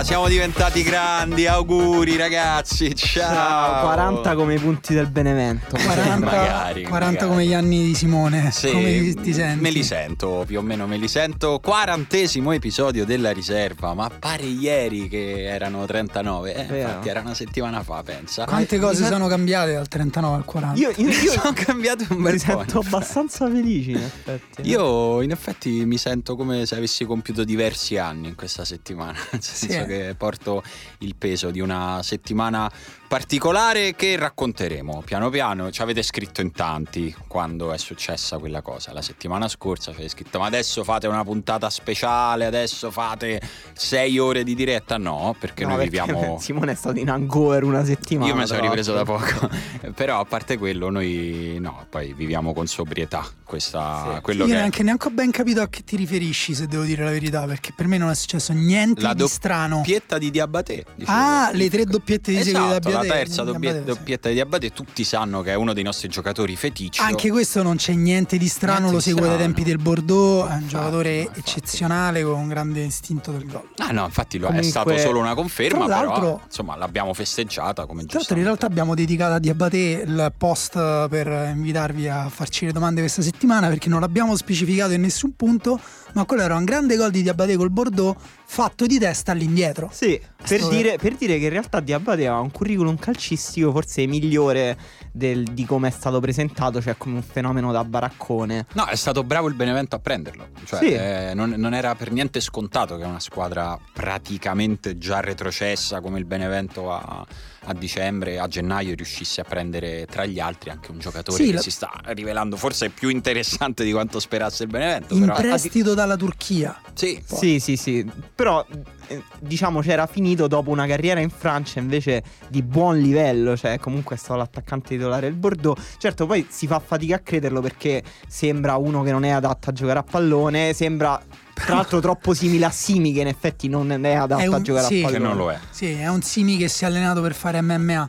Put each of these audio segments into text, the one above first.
sono 40! Siamo diventati grandi, auguri ragazzi, ciao! Ciao, 40 come i punti del Benevento. 40, Magari, 40 magari. come gli anni di Simone. Sì, come ti, ti senti? Me li sento, più o meno me li sento. Quarantesimo episodio della riserva, ma pare ieri che erano 39. Eh, infatti era una settimana fa, pensa. Quante Mi cose sa- sono cambiate dal 39 al 40? Io, io, io sono cambiato un bel mi po'. sento in abbastanza felice in effetti. Io in effetti mi sento come se avessi compiuto diversi anni in questa settimana, nel senso eh. che porto il peso di una settimana particolare che racconteremo piano piano. Ci avete scritto in tanti quando è successa quella cosa. La settimana scorsa ci avete scritto ma adesso fate una puntata speciale, adesso fate sei ore di diretta. No, perché No, noi perché viviamo... Simone è stato in Hangover una settimana. Io me ne sono ripreso da poco, però a parte quello noi no, poi viviamo con sobrietà, questa, Sì. quello Io che è neanche, neanche ho ben capito a che ti riferisci, se devo dire la verità, perché per me non è successo niente la di strano. Doppietta di Diabate. dicevo. Ah, le tre doppiette di esatto, seguito da la terza di doppie- Diabate, sì. doppietta di Diabate, tutti sanno che è uno dei nostri giocatori feticcio. Anche questo non c'è niente di strano, Niente lo di segue dai tempi del Bordeaux, è un giocatore infatti. eccezionale con un grande istinto del gol. Ah no, infatti lo- è Comunque- stato solo una conferma, Tra però insomma l'abbiamo festeggiata come Tra l'altro in realtà abbiamo dedicato a Diabate il post per invitarvi a farci le domande questa settimana perché non l'abbiamo specificato in nessun punto, ma quello era un grande gol di Diabate col Bordeaux fatto di testa all'indietro. Sì, per dire, per dire che in realtà Diabate ha un curriculum calcistico forse migliore del- di come è stato presentato, cioè come un fenomeno da baraccone. No, è stato bravo il Benevento a prenderlo. Cioè, Sì. eh, non, non era per niente scontato che una squadra praticamente già retrocessa come il Benevento a, a dicembre, a gennaio, riuscisse a prendere tra gli altri anche un giocatore Sì, che la- si sta rivelando forse più interessante di quanto sperasse il Benevento. In però, prestito dalla Turchia. sì, Sì, sì, sì. Però eh, diciamo c'era finito dopo una carriera in Francia invece di buon livello, cioè comunque è stato l'attaccante titolare del Bordeaux. Certo, poi si fa fatica a crederlo perché sembra uno che non è adatto a giocare a pallone, sembra tra l'altro troppo simile a Simi che in effetti non è adatto È a un- giocare sì. a che pallone. non lo è. Sì, è un Simi che si è allenato per fare MMA.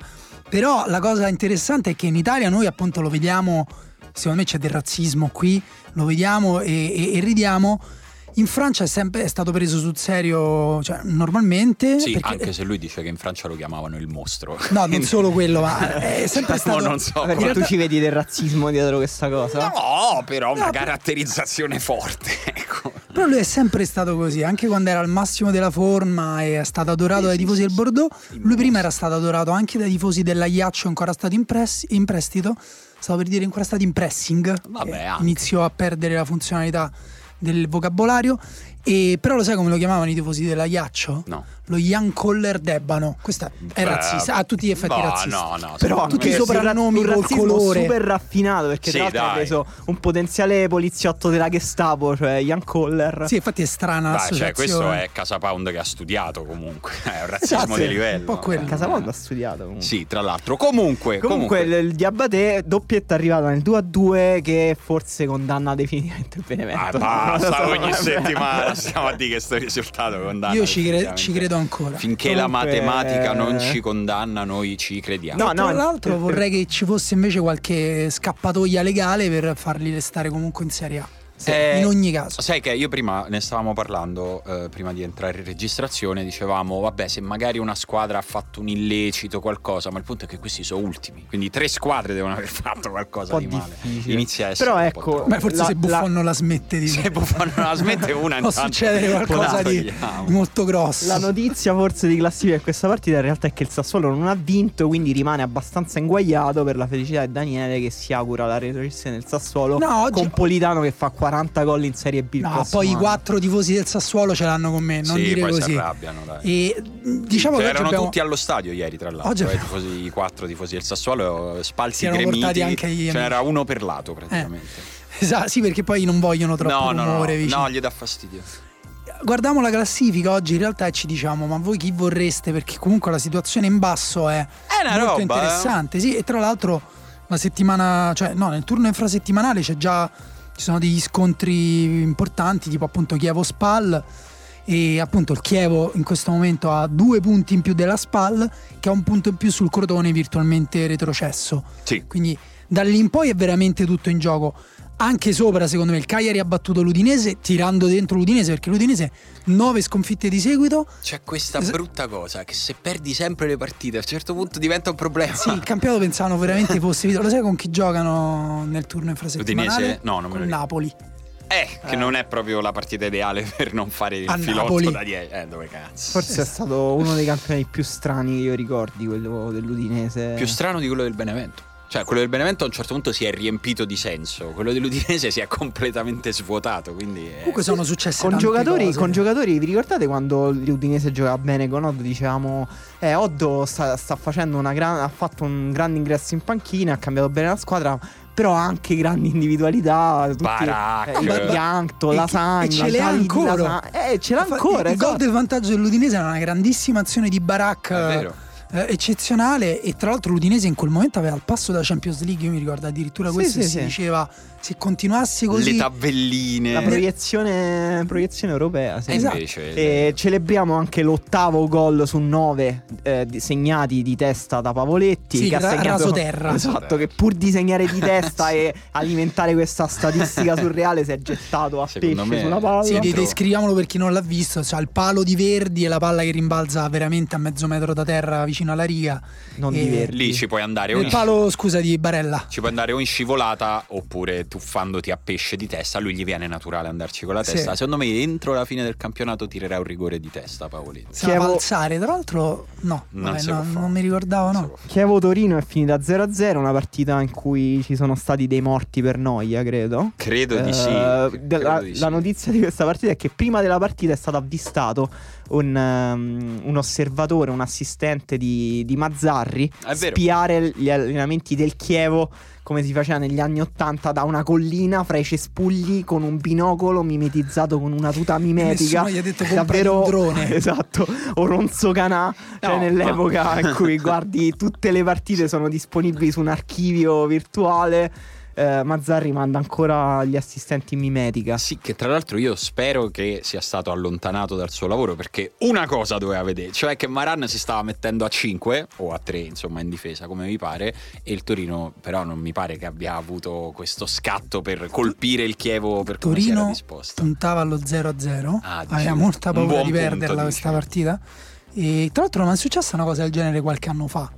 Però la cosa interessante è che in Italia noi appunto lo vediamo, secondo me c'è del razzismo qui, lo vediamo e, e- e ridiamo. In Francia è sempre è stato preso sul serio, cioè normalmente. Sì, perché- anche se lui dice che in Francia lo chiamavano il mostro. No, non solo quello, ma è sempre stato... non so. Perché In tu realtà- ci vedi del razzismo dietro questa cosa? No, però una No, caratterizzazione forte. Ecco. Però lui è sempre stato così, anche quando era al massimo della forma e è stato adorato Sì, dai sì, tifosi sì, del sì. Bordeaux. Il Lui prima era stato adorato anche dai tifosi dell'Aiaccio, ancora stato in, press- in prestito. Stavo per dire ancora stato in pressing. Vabbè, anche. iniziò a perdere la funzionalità del vocabolario. E però lo sai come lo chiamavano i tifosi dell'Aiaccio? No. Lo Jan Koller Debbano. Questo è razzista, a tutti gli effetti no, razzista. No, no, Però Tutti i soprannomi col colore. super raffinato perché Sì, tra l'altro ha preso un potenziale poliziotto della Gestapo, cioè Ian Coller. Sì, infatti è strana Dai, cioè, questo è Casa Pound che ha studiato comunque. È un razzismo Esatto, di livello. un po' quello. Casamondo ha studiato comunque. Sì, tra l'altro. Comunque, Comunque, comunque, il, Diabate doppietta arrivata nel 2-2 che forse condanna definitivamente il Benevento. Ah, basta, ogni settimana stiamo a dire che sto risultato condanna. Io ci, cre- definitivamente. ci credo ancora. Finché la Comunque, matematica non eh, ci condanna, noi ci crediamo. No, E tra no, l'altro vorrei che ci fosse invece qualche scappatoia legale per farli restare comunque in Serie A. Eh, in ogni caso. Sai che io prima ne stavamo parlando, eh, prima di entrare in registrazione, dicevamo, vabbè, se magari una squadra ha fatto un illecito, qualcosa, ma il punto è che questi sono ultimi, quindi tre squadre devono aver fatto qualcosa di male. difficile. Inizia a essere Però ecco. Beh, forse la- se Buffon la- non la smette di Se Buffon non la smette una può intanto succedere qualcosa di molto grosso. La notizia forse di classifica di questa partita in realtà è che il Sassuolo non ha vinto, quindi rimane abbastanza inguagliato per la felicità di Daniele che si augura la retrocessione del Sassuolo No, oggi- con Politano che fa 40 gol in Serie B. No, poi i anno. quattro tifosi del Sassuolo ce l'hanno con me, non sì, dire poi si così. arrabbiano, dai. E diciamo Cioè, che erano abbiamo... tutti allo stadio ieri, tra l'altro. Oggi eh, i, abbiamo- tifosi- i quattro tifosi del Sassuolo, eh, Si erano gremiti. anche gli Ce amici. n'era uno per lato, praticamente. Esatto, sì, perché poi non vogliono troppo no, no, no, rumore vicino. no, gli dà fastidio. Guardiamo la classifica oggi in realtà e ci diciamo, ma voi chi vorreste? Perché comunque la situazione in basso è, È una molto roba, eh. interessante, sì, e tra l'altro la settimana, cioè no, nel turno infrasettimanale c'è già ci sono degli scontri importanti, tipo appunto Chievo Spal e appunto il Chievo in questo momento ha due punti in più della Spal che ha un punto in più sul Crotone virtualmente retrocesso. Sì. Quindi da lì in poi è veramente tutto in gioco. Anche sopra secondo me il Cagliari ha battuto l'Udinese tirando dentro l'Udinese perché l'Udinese nove sconfitte di seguito C'è questa brutta cosa che se perdi sempre le partite a un certo punto diventa un problema. sì il campionato pensavano veramente fosse lo sai con chi giocano nel turno infrasettimanale? Udinese? No, non me lo con ricordo. Napoli Eh, che non è proprio la partita ideale per non fare il A filotto Napoli. da 10. Eh, dove cazzo? Forse è stato uno dei campioni più strani che io ricordi, quello dell'Udinese. Più strano di quello del Benevento. Cioè, quello del Benevento a un certo punto si è riempito di senso, quello dell'Udinese si è completamente svuotato. Quindi è- comunque sono successe con tante giocatori, cose. con giocatori, vi ricordate quando l'Udinese giocava bene con Oddo? Dicevamo, eh, Oddo sta, sta facendo una gran, ha fatto un grande ingresso in panchina, ha cambiato bene la squadra, però ha anche grandi individualità. Tutti, Barak. eh, Ba- Biancto, e- Lasagna, e ce l'ha ancora. Lasagna. Eh, ce l'ha ancora. il gol esatto. del vantaggio dell'Udinese era una grandissima azione di Barak È vero. Eh, eccezionale e tra l'altro l'Udinese in quel momento aveva il passo da Champions League io mi ricordo addirittura Sì, questo sì, e si sì. diceva se continuasse così Le tabelline. La proiezione, proiezione europea. Sì. E Esatto. invece E celebriamo anche l'ottavo gol su nove eh, di- segnati di testa da Pavoletti. Sì, che ha ra- segnato- raso terra. Esatto, che pur di segnare di testa e alimentare questa statistica surreale si è gettato a Secondo pesce me- sulla palla. Sì, Dentro- de- descriviamolo per chi non l'ha visto, c'ha il palo di Verdi e la palla che rimbalza veramente a mezzo metro da terra vicino alla riga. non di Verdi. Lì ci puoi andare o Il palo, scusa, di Barella. ci puoi andare o in scivolata oppure tuffandoti a pesce di testa. A lui gli viene naturale andarci con la Sì. testa. Secondo me, entro la fine del campionato tirerà un rigore di testa a Chievo- balzare, tra l'altro no, Non vabbè, no, non mi ricordavo no. può fare. Chievo-Torino è finita 0-0, una partita in cui ci sono stati dei morti per noia, credo. Credo di sì. Eh, credo la, di sì. la notizia di questa partita è che prima della partita è stato avvistato un, ehm, un osservatore, un assistente di, di Mazzarri vero. spiare gli allenamenti del Chievo come si faceva negli anni Ottanta da una collina fra i cespugli con un binocolo mimetizzato con una tuta mimetica. Nessuno gli ha detto Davvero un drone. esatto, Oronzo Canà, cioè No, nell'epoca in cui guardi tutte le partite sono disponibili su un archivio virtuale. Eh, Mazzarri manda ancora gli assistenti in mimetica. Sì, che tra l'altro io spero che sia stato allontanato dal suo lavoro perché una cosa doveva vedere, cioè che Maran si stava mettendo a 5 o a 3, insomma, in difesa, come mi pare, e il Torino però non mi pare che abbia avuto questo scatto per colpire il Chievo per come si era Torino disposto. puntava allo 0-0, Ah, aveva molta paura di punto, perderla questa dici. partita. E tra l'altro non è successa una cosa del genere qualche anno fa.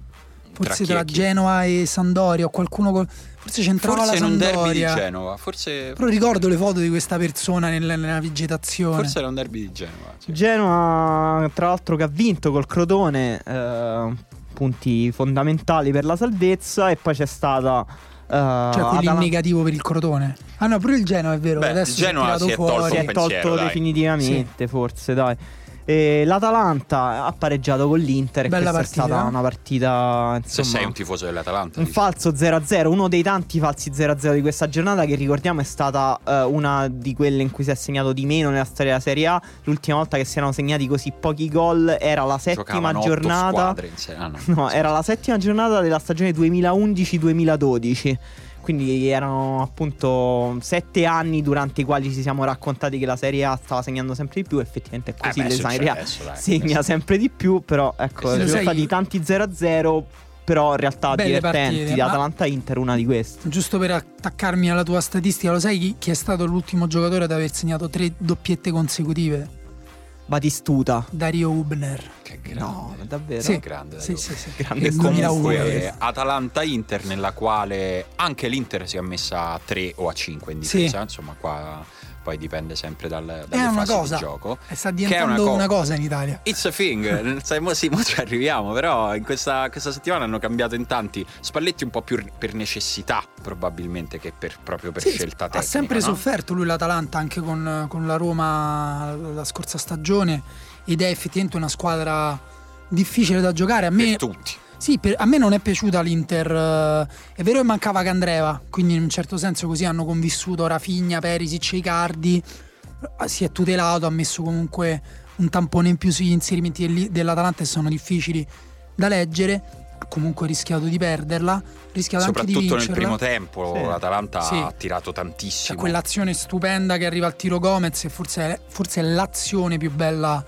Forse tra, e chi? Genoa e Sandoria o qualcuno col- forse c'entrava Forse la un derby di Sandoria. Genova, forse, Però ricordo le foto di questa persona nel- nella vegetazione. forse era un derby di Genova. sì. Genoa, tra l'altro, che ha vinto col Crotone, eh, punti fondamentali per la salvezza. E poi c'è stata. eh, cioè quelli in Atala- negativo per il Crotone. Ah no, pure il Genoa è vero. Beh, adesso il Genoa si è si è tolto si è pensiero, tolto dai. definitivamente, forse, dai. E L'Atalanta ha pareggiato con l'Inter. E Bella questa partita. è stata una partita. Se Insomma, sei un tifoso dell'Atalanta. Un dici. falso 0-0, uno dei tanti falsi 0-0 di questa giornata che ricordiamo è stata eh, una di quelle in cui si è segnato di meno nella storia della Serie A. L'ultima volta che si erano segnati così pochi gol era la settima giornata. squadre in Serie A, no. No, era la settima giornata della stagione 2011-2012. Quindi erano appunto sette anni durante i quali ci siamo raccontati che la Serie A stava segnando sempre di più. Effettivamente è così, Eh beh, la Serie A adesso, dai. segna Adesso- sempre di più. Però ecco, Eh ci sono Sai- stati tanti 0-0. Però in realtà Belle divertenti. partite, di ma- Atalanta-Inter, una di queste. Giusto per attaccarmi alla tua statistica, lo sai chi, chi è stato l'ultimo giocatore ad aver segnato tre doppiette consecutive? Batistuta. Dario Hubner. Che grande. No, davvero. Sì. grande. Sì, sì, sì. Grande Nel comunque, 2001. Comunque eh. Atalanta-Inter nella quale anche l'Inter si è messa a 3 o a 5 in Sì. difesa, insomma qua poi dipende sempre dal, dalle È una fasi cosa. di gioco. E sta Che è diventando una una, co- cosa in Italia. It's a thing, sì, mo ci arriviamo, però in questa, questa settimana hanno cambiato in tanti. Spalletti un po' più per necessità probabilmente che per, proprio per Sì, scelta ha tecnica. sempre no? sofferto lui l'Atalanta anche con, con la Roma la scorsa stagione ed è effettivamente una squadra difficile da giocare. A me, Per tutti. Sì, per- a me non è piaciuta l'Inter. eh, È vero che mancava Candreva, quindi in un certo senso così hanno convissuto Rafinha, Perisic e Icardi. Eh, Si è tutelato, ha messo comunque un tampone in più sugli inserimenti dell'Atalanta e sono difficili da leggere. Ha comunque rischiato di perderla, rischiato anche di Soprattutto nel primo tempo Sì. l'Atalanta Sì. ha tirato C'è tantissimo. quell'azione stupenda che arriva al tiro Gomez e forse è, forse è l'azione più bella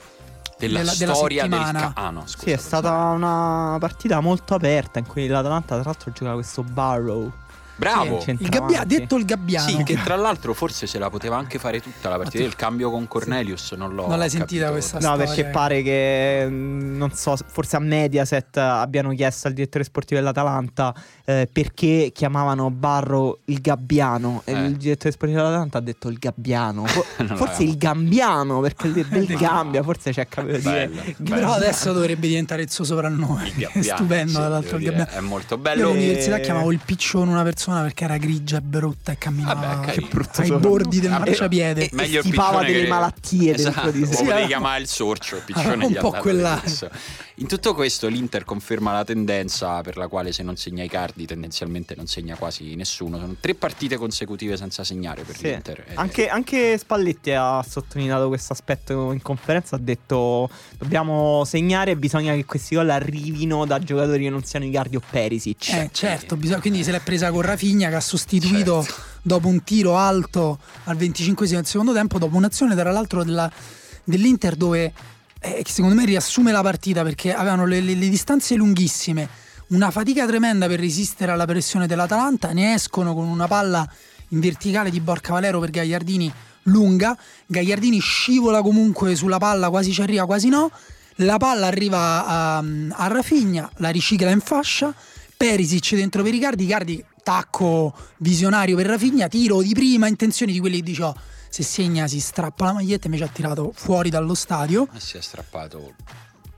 della, della- della storia settimana. del ca- Ah no, scusa. Sì, è stata una partita molto aperta in cui l'Atalanta, tra l'altro, gioca questo Barrow. Bravo. Sì, il gabbia- detto il gabbiano. Sì, che tra l'altro forse se la poteva anche fare tutta la partita del cambio con Cornelius, non l'ho Non l'hai sentita capito. questa No, storia? perché pare che mm, non so, forse a Mediaset abbiano chiesto al direttore sportivo dell'Atalanta eh, perché chiamavano Barro il gabbiano e Eh. il direttore sportivo dell'Atalanta ha detto il gabbiano. Forse il gambiano perché del, del No. Gambia forse c'è capito. Bello, bello. Però adesso dovrebbe diventare il suo soprannome. Il È gabbiano, stupendo, sì, tra l'altro. devo Il gabbiano. È molto Io bello. all'università E- chiamavo il piccione una persona perché era grigia e brutta e camminava Vabbè, carino. brutto ai sono. bordi del Vabbè, marciapiede. e- Meglio il stipava delle che- malattie dentro esatto, di sé. Sì, chiamare il sorcio, il Ah, piccione un gli ha po' quella-. In tutto questo l'Inter conferma la tendenza per la quale se non segna i cardi tendenzialmente non segna quasi nessuno. Sono tre partite consecutive senza segnare per Sì. l'Inter. Eh, Anche, anche Spalletti ha sottolineato questo aspetto in conferenza. Ha detto: Dobbiamo segnare e bisogna che questi gol arrivino da giocatori che non siano Icardi o Perisic. Eh, certo, bisogna- quindi se l'è presa con Rafinha che ha sostituito Certo. dopo un tiro alto al 25 del secondo tempo, dopo un'azione tra l'altro della- dell'Inter dove eh, secondo me riassume la partita perché avevano le, le- le distanze lunghissime, una fatica tremenda per resistere alla pressione dell'Atalanta, ne escono con una palla in verticale di Borca Valero per Gagliardini lunga, Gagliardini scivola comunque sulla palla, quasi ci arriva, quasi no, la palla arriva a, a Rafinha, la ricicla in fascia, Perisic dentro per Icardi, Icardi tacco visionario per Rafinha, tiro di prima intenzione di quelli che dice "Oh, se segna si strappa la maglietta invece ha tirato fuori dallo stadio. eh, si è strappato.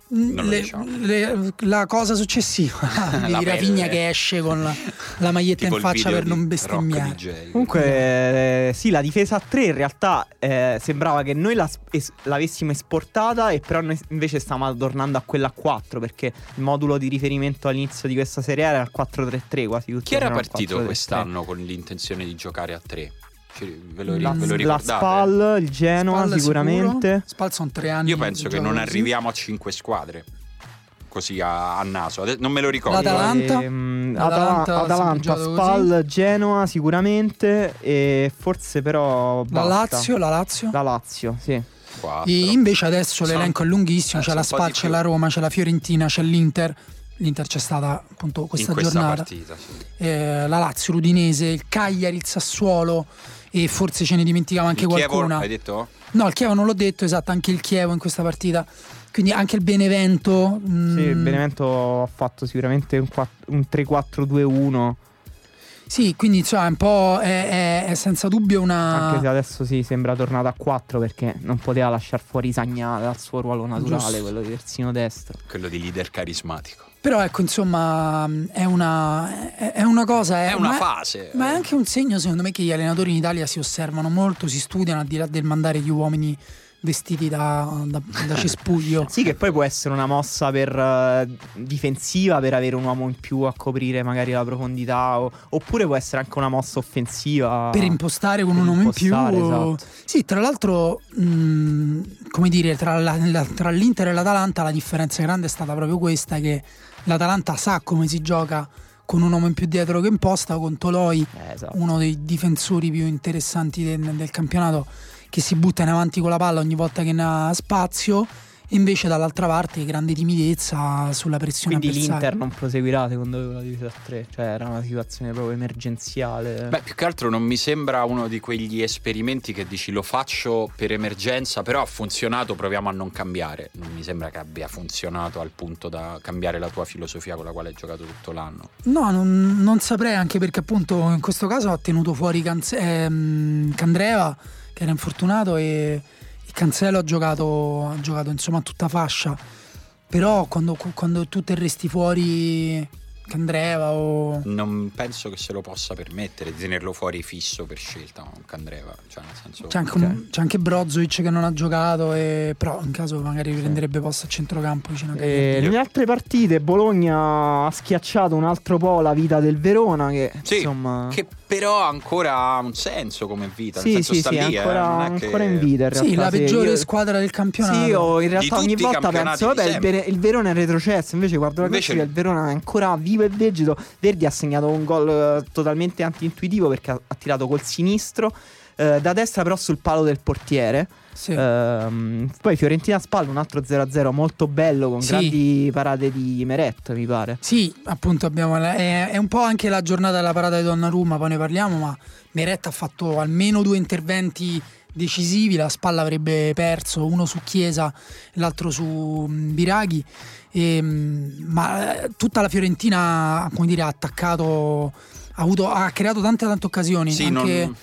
Le, diciamo. le, la cosa successiva la di Rafinha che esce con la, la maglietta in faccia per non bestemmiare. Comunque, eh, sì, la difesa a 3 in realtà eh, sembrava che noi la, es, l'avessimo esportata, e però noi invece stavamo tornando a quella a 4 perché il modulo di riferimento all'inizio di questa serie era il 4-3-3 quasi tutti. Chi era partito quest'anno con l'intenzione di giocare a 3? Ve lo, ri- La, ve lo la? Spal, il Genoa Spal sicuramente. sicuro. Spal sono tre anni. Io penso che non arriviamo a cinque squadre. Così a, a naso. Non me lo ricordo. L'Atalanta? Ehm, Atalanta, giocato Spal, Genoa sicuramente e forse però La basta. Lazio, la Lazio. La Lazio, sì. E invece adesso Sono- l'elenco è lunghissimo, eh, c'è la un po' Spal, c'è la Roma, c'è la Fiorentina, c'è l'Inter. L'Inter c'è stata appunto questa, questa giornata. partita. sì. Eh, la Lazio, l'Udinese, il Cagliari, il Sassuolo e forse ce ne dimenticava anche Il Chievo, qualcuna. hai detto? No, il Chievo non l'ho detto, esatto, anche il Chievo in questa partita. Quindi anche il Benevento. mm, Sì, il Benevento ha fatto sicuramente un, quatt- un 3-4-2-1, Sì, quindi insomma è un po' è, è- è senza dubbio una. anche se adesso sì, sembra tornato a 4 perché non poteva lasciar fuori Sagna dal suo ruolo naturale, Giusto. quello di terzino destro. Quello di leader carismatico. Però ecco, insomma, è una, è, è una cosa. È una ma fase. Ma è anche un segno, secondo me, che gli allenatori in Italia si osservano molto, si studiano al di là del mandare gli uomini vestiti da, da- da cespuglio. Sì, che poi può essere una mossa per eh, difensiva per avere un uomo in più a coprire magari la profondità, o- oppure può essere anche una mossa offensiva. Per impostare con Per un uomo in più. esatto. Sì, tra l'altro, mh, come dire, tra, la- la- tra l'Inter e l'Atalanta la differenza grande è stata proprio questa: che l'Atalanta sa come si gioca con un uomo in più dietro che imposta, con Toloi, Eh, esatto. uno dei difensori più interessanti del, del campionato, che si butta in avanti con la palla ogni volta che ne ha spazio. Invece dall'altra parte grande timidezza sulla pressione Quindi avversaria. l'Inter non proseguirà secondo voi con la difesa a 3, cioè era una situazione proprio emergenziale. Beh, più che altro non mi sembra uno di quegli esperimenti che dici lo faccio per emergenza, però ha funzionato, proviamo a non cambiare. Non mi sembra che abbia funzionato al punto da cambiare la tua filosofia con la quale hai giocato tutto l'anno. No, non, non saprei anche perché appunto in questo caso ha tenuto fuori Canze- ehm, Candreva che era infortunato e Cancelo ha giocato, ha giocato insomma a tutta fascia. Però quando, quando tu terresti fuori Candreva o... Non penso che se lo possa permettere di tenerlo fuori fisso per scelta, un Candreva. Cioè, nel senso. C'è anche, Ok. un- c'è anche Brozovic che non ha giocato, e, però in caso magari prenderebbe posto a centrocampo vicino a E Gagliardini. nelle altre partite Bologna ha schiacciato un altro po' la vita del Verona che Sì, insomma Che però ancora ha un senso come vita. sì nel senso sì sta sì, lì, eh, ancora, non è che- ancora in vita in Sì, realtà, la peggiore Io- squadra del campionato. Sì, io in realtà ogni volta penso, vabbè, il. Bene- il Verona è retrocesso. Invece guardo la Invece classifica, il Verona è ancora vivo e vegeto. Verdi ha segnato un gol eh, totalmente anti-intuitivo perché ha, ha tirato col sinistro. eh, da destra però sul palo del portiere. Sì. Ehm, poi Fiorentina Spalla, un altro 0-0 molto bello con Sì. grandi parate di Meret, mi pare. Sì, appunto abbiamo la- è, è un po' anche la giornata della parata di Donnarumma, poi ne parliamo, ma Meret ha fatto almeno due interventi decisivi, la spalla avrebbe perso, uno su Chiesa e l'altro su mm, Biraghi, E, mm, ma eh, tutta la Fiorentina come dire, ha attaccato, ha, avuto- ha creato tante tante occasioni, Sì, anche, non-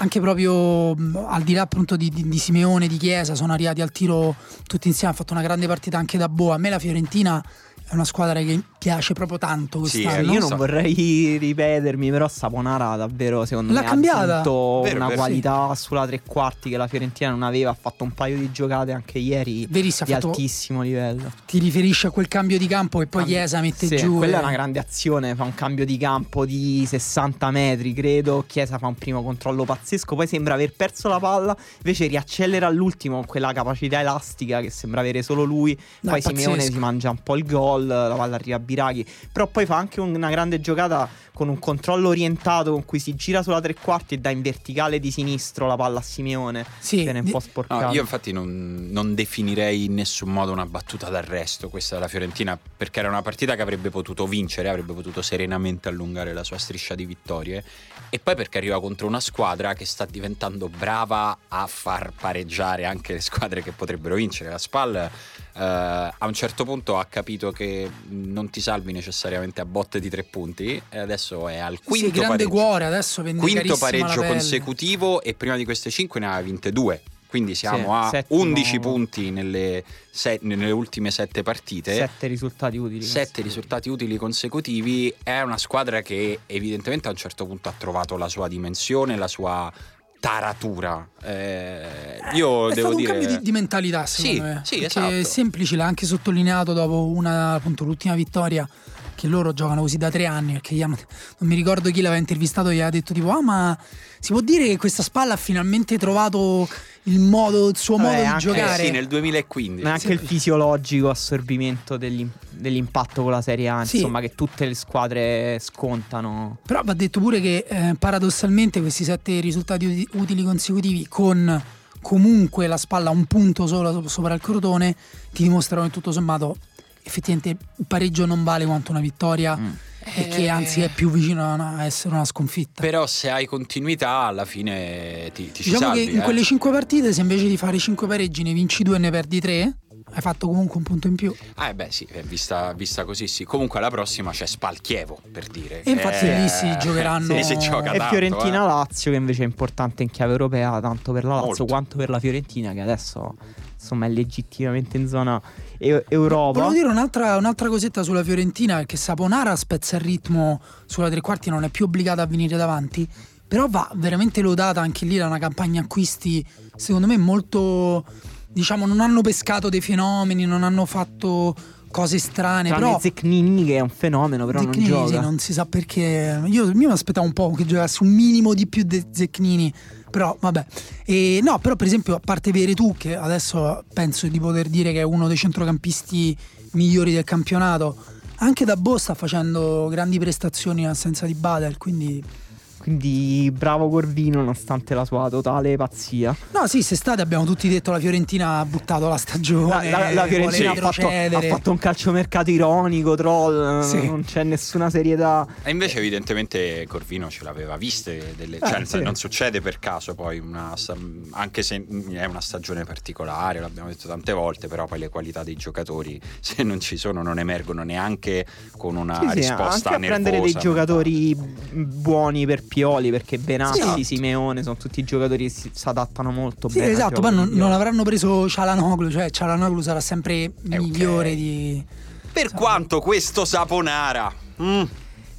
anche proprio mh, al di là appunto di, di- di Simeone, di Chiesa, sono arrivati al tiro tutti insieme, ha fatto una grande partita anche da Boa. A me la Fiorentina è una squadra che piace proprio tanto Sì, quest'anno. eh, Io so. non vorrei ripetermi, però Saponara davvero secondo L'ha me cambiata. ha aggiunto Vero, una vero, qualità sulla tre quarti che la Fiorentina non aveva, ha fatto un paio di giocate anche ieri Verissimo, di fatto- altissimo livello. ti riferisci a quel cambio di campo che poi Cambio- Chiesa mette Sì, giù. Quella e- è una grande azione, fa un cambio di campo di 60 metri, credo. Chiesa fa un primo controllo pazzesco, poi sembra aver perso la palla, invece riaccelera all'ultimo con quella capacità elastica che sembra avere solo lui. No, poi Simeone si mangia un po' il gol, la palla arriva a Biraghi, però poi fa anche una grande giocata con un controllo orientato con cui si gira sulla tre quarti e dà in verticale di sinistro la palla a Simeone. Sì, Viene un po' No, sporcato. io infatti non, non definirei in nessun modo una battuta d'arresto questa della Fiorentina perché era una partita che avrebbe potuto vincere, avrebbe potuto serenamente allungare la sua striscia di vittorie e poi perché arriva contro una squadra che sta diventando brava a far pareggiare anche le squadre che potrebbero vincere. La Spal eh, a un certo punto ha capito che non ti salvi necessariamente a botte di tre punti e adesso è al Sì, quinto grande pareggio cuore, adesso quinto pareggio consecutivo e prima di queste 5 ne aveva vinte due. Quindi siamo Sì, a settimo- 11 punti nelle, se- nelle ultime 7 partite. Sette risultati utili. 7 risultati utili consecutivi. È una squadra che evidentemente a un certo punto ha trovato la sua dimensione, la sua taratura. Eh, io È devo stato dire. un cambio di, di mentalità, secondo Sì, me. sì, esatto. Semplice l'ha anche sottolineato dopo una, appunto, l'ultima vittoria. Che loro giocano così da tre anni. Perché hanno- non mi ricordo chi l'aveva intervistato. Gli aveva detto: tipo, Ah, ma si può dire che questa spalla ha finalmente trovato il modo, il suo Vabbè, modo di anche- Eh giocare. sì, nel 2015. Ma anche il fisiologico assorbimento degli- dell'impatto con la Serie A, Sì. insomma, che tutte le squadre scontano. Però va detto pure che eh, paradossalmente questi sette risultati uti- utili consecutivi con comunque la spalla un punto solo so- sopra il crotone ti dimostrano che tutto sommato effettivamente il pareggio non vale quanto una vittoria Mm. e che anzi è più vicino a una- a essere una sconfitta. Però se hai continuità alla fine ti, ti ci diciamo salvi. che in eh. quelle cinque partite se invece di fare cinque pareggi ne vinci due e ne perdi tre hai fatto comunque un punto in più. Ah, eh beh, sì, eh, vista, vista così, sì. Comunque alla prossima c'è Spalchievo per dire. E infatti Eh, lì si giocheranno- lì si gioca E Fiorentina-Lazio, che invece è importante in chiave europea, tanto per la Lazio Molto. quanto per la Fiorentina, che adesso insomma è legittimamente in zona e- Europa. Volevo dire un'altra, un'altra cosetta sulla Fiorentina, perché Saponara spezza il ritmo sulla tre quarti, non è più obbligata a venire davanti, però va veramente lodata anche lì da una campagna acquisti, secondo me molto, diciamo, non hanno pescato dei fenomeni, non hanno fatto cose strane, Tranne però... Zecchini che è un fenomeno, però non Zecchini, sì, gioca. non si sa perché. Io, io mi aspettavo un po' che giocasse un minimo di più di Zecchini. Però vabbè. E, no, però per esempio, a parte Veretù, che adesso penso di poter dire che è uno dei centrocampisti migliori del campionato, anche Dabò sta facendo grandi prestazioni in assenza di Badel, quindi... Quindi bravo Corvino nonostante la sua totale pazzia. No, sì, quest'estate abbiamo tutti detto la Fiorentina ha buttato la La, stagione. la- la vuole Fiorentina ha fatto, ha fatto un calciomercato ironico, troll, Sì. non c'è nessuna serietà. E invece evidentemente Corvino ce l'aveva viste, delle, cioè, Eh, sì. non succede per caso poi, una anche se è una stagione particolare, l'abbiamo detto tante volte, però poi le qualità dei giocatori se non ci sono non emergono neanche con una Sì, sì, risposta anche a prendere dei nervosa, giocatori buoni per Pioli perché Benassi, Sì. Simeone sono tutti giocatori che si adattano molto Sì, bene. esatto, poi non, non avranno preso Cialanoglu, cioè Cialanoglu sarà sempre Eh, migliore di... Per quanto questo Saponara mm,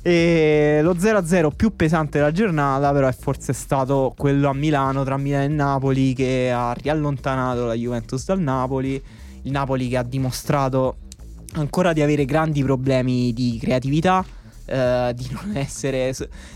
E lo 0-0 più pesante della giornata, però è forse stato quello a Milano tra Milano e Napoli che ha riallontanato la Juventus dal Napoli. Il Napoli che ha dimostrato ancora di avere grandi problemi di creatività. Eh, di non essere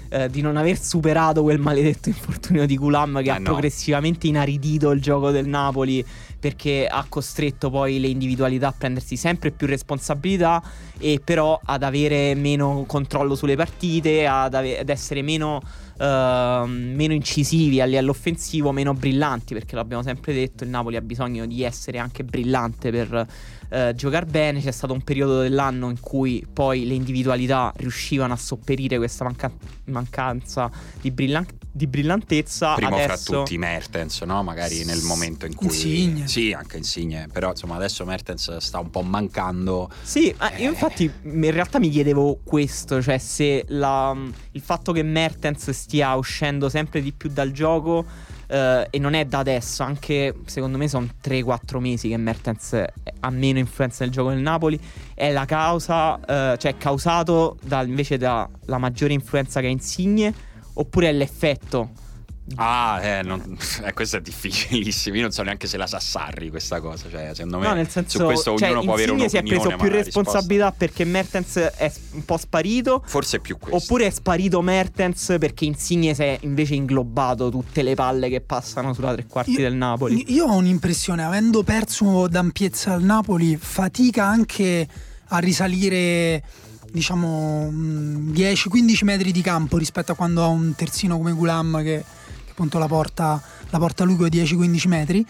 eh, di non aver superato quel maledetto infortunio di Gulam che Eh, ha no. progressivamente inaridito il gioco del Napoli perché ha costretto poi le individualità a prendersi sempre più responsabilità e però ad avere meno controllo sulle partite, ad, ave- ad essere meno uh, meno incisivi a livello offensivo, meno brillanti, perché l'abbiamo sempre detto, il Napoli ha bisogno di essere anche brillante per uh, giocare bene. C'è stato un periodo dell'anno in cui poi le individualità riuscivano a sopperire questa manca- mancanza di, brillan- di brillantezza. Primo adesso... fra tutti Mertens, no? Magari nel momento in cui... Insigne. Sì, anche Insigne, però insomma adesso Mertens sta un po' mancando. Sì, ma io Eh. infatti in realtà mi chiedevo questo, cioè se la- il fatto che Mertens stia uscendo sempre di più dal gioco eh, e non è da adesso, anche secondo me sono 3-4 mesi che Mertens ha meno influenza nel gioco del Napoli, è la causa, eh, cioè è causato da, invece dalla maggiore influenza che ha Insigne oppure è l'effetto? Ah, eh, non- eh, questo è difficilissimo. Io non so neanche se la sa Sarri questa cosa. Cioè, secondo me No, nel senso, su questo cioè, ognuno può avere Insigne si è un'opinione. preso più la risposta- responsabilità perché Mertens è un po' sparito Forse è più questo. Oppure è sparito Mertens perché Insigne si è invece inglobato tutte le palle che passano sulla tre quarti Io- del Napoli. Io ho un'impressione, avendo perso d'ampiezza al Napoli, fatica anche a risalire, diciamo, mh, 10-15 metri di campo rispetto a quando ha un terzino come Gulam che appunto la porta, la porta lui con 10-15 metri.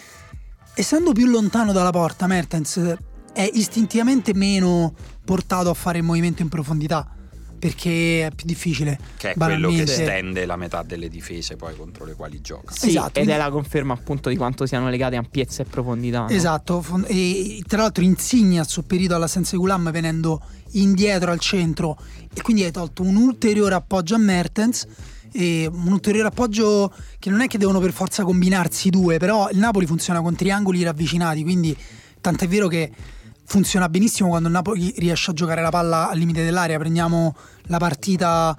Essendo più lontano dalla porta, Mertens è istintivamente meno portato a fare il movimento in profondità perché è più difficile. che è quello che stende la metà delle difese poi contro le quali gioca. Sì, esatto, ed è la conferma appunto di quanto siano legate ampiezza e profondità. no? Esatto, e tra l'altro Insigne ha sopperito all'assenza di Gulam venendo indietro al centro e quindi hai tolto un ulteriore appoggio a Mertens e un ulteriore appoggio che non è che devono per forza combinarsi due, però il Napoli funziona con triangoli ravvicinati, quindi tant'è vero che funziona benissimo quando il Napoli riesce a giocare la palla al limite dell'area. Prendiamo la partita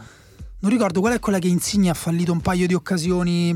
non ricordo qual è quella che Insigne ha fallito un paio di occasioni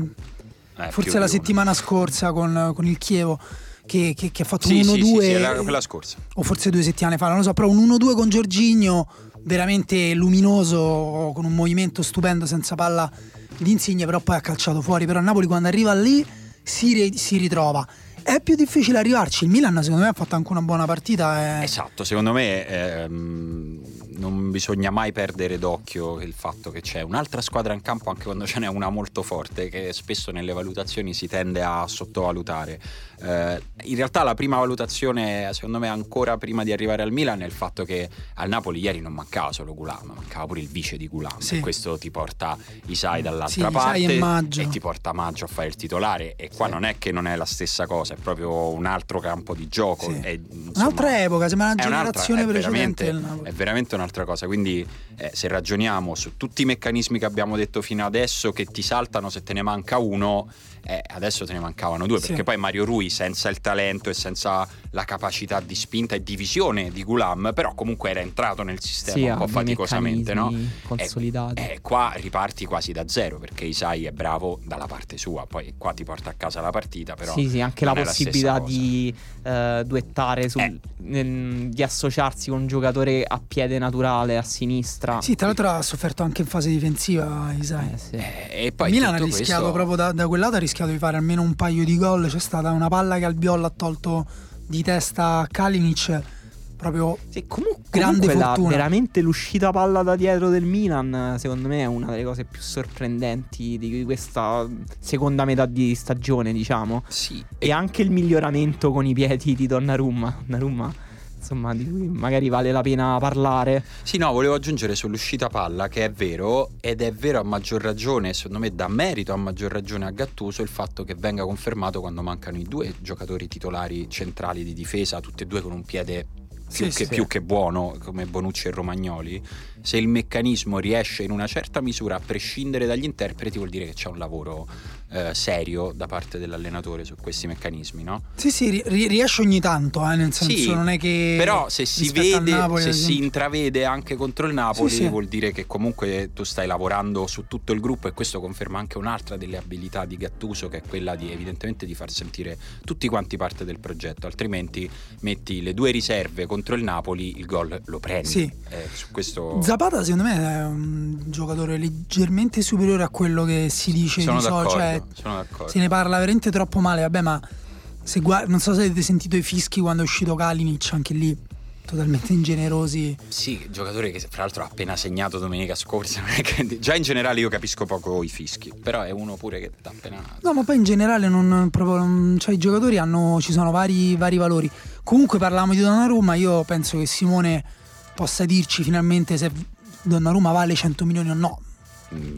Eh, forse la settimana scorsa con, con il Chievo che, che- che ha fatto Sì, un sì, 1-2 sì, sì, era quella scorsa. o forse due settimane fa, non lo so, però un 1-2 con Giorginio veramente luminoso con un movimento stupendo senza palla di Insigne, però poi ha calciato fuori, però Napoli quando arriva lì si, ri- si ritrova. È più difficile arrivarci, il Milan secondo me ha fatto anche una buona partita. eh. Esatto, secondo me ehm, non bisogna mai perdere d'occhio il fatto che c'è un'altra squadra in campo anche quando ce n'è una molto forte che spesso nelle valutazioni si tende a sottovalutare. Eh, in realtà la prima valutazione, secondo me ancora prima di arrivare al Milan, è il fatto che al Napoli ieri non mancava solo Gulam, mancava pure il vice di Gulam. Sì. E questo ti porta Isai dall'altra Sì, Isai parte e Maggio. e ti porta Maggio a fare il titolare. E qua Sì. non è che non è la stessa cosa, è proprio un altro campo di gioco. Sì. È, insomma, Un'altra epoca, sembra una generazione è precedente veramente-. È veramente un'altra cosa. Quindi, eh, se ragioniamo su tutti i meccanismi che abbiamo detto fino adesso, che ti saltano se te ne manca uno, eh, adesso te ne mancavano due. Sì. Perché poi Mario Rui, senza il talento e senza la capacità di spinta e di visione di Gulam, però comunque era entrato nel sistema Sì, un po' faticosamente, no? meccanismi consolidati. E qua riparti quasi da zero perché Isai è bravo dalla parte sua, poi qua ti porta a casa la partita, però sì, sì, anche la possibilità cosa. di eh, duettare, sul- Eh. nel- di associarsi con un giocatore a piede naturale a sinistra. Sì, tra l'altro ha sofferto anche in fase difensiva Isai. Eh, sì. Eh, e poi il Milan ha rischiato questo- proprio da, da quel lato ha rischiato di fare almeno un paio di gol. C'è stata una palla che Albiol ha tolto di testa a Kalinic. Proprio Sì, comu- Grande comunque la- fortuna. veramente l'uscita palla da dietro del Milan, secondo me, è una delle cose più sorprendenti di questa seconda metà di stagione, diciamo. Sì, E anche il miglioramento con i piedi di Donnarumma. Donnarumma, insomma, di cui magari vale la pena parlare. Sì, no, volevo aggiungere sull'uscita palla che è vero ed è vero a maggior ragione, secondo me dà merito a maggior ragione a Gattuso il fatto che venga confermato quando mancano i due giocatori titolari centrali di difesa, tutti e due con un piede più, Sì, che, sì. più che buono come Bonucci e Romagnoli. Se il meccanismo riesce in una certa misura a prescindere dagli interpreti vuol dire che c'è un lavoro eh, serio da parte dell'allenatore su questi meccanismi, no? Sì, sì, ri- ri- riesce ogni tanto, eh, nel senso Sì, non è che Però se si vede, Napoli, se si intravede anche contro il Napoli, Sì, sì. vuol dire che comunque tu stai lavorando su tutto il gruppo e questo conferma anche un'altra delle abilità di Gattuso, che è quella di evidentemente di far sentire tutti quanti parte del progetto, altrimenti metti le due riserve contro il Napoli, il gol lo prendi. Sì. Eh, su questo Zapata secondo me è un giocatore leggermente superiore a quello che si dice sono di solito, d'accordo, cioè se ne parla veramente troppo male, vabbè, ma se guard- non so se avete sentito i fischi quando è uscito Kalinic, anche lì totalmente ingenerosi. Sì, giocatore che fra l'altro ha appena segnato domenica scorsa. Già in generale io capisco poco i fischi, però è uno pure che sta appena. No, ma poi in generale non, proprio, cioè, i giocatori hanno, ci sono vari, vari valori. Comunque parlavamo di Donnarumma, io penso che Simone possa dirci finalmente se Donnarumma vale 100 milioni o no.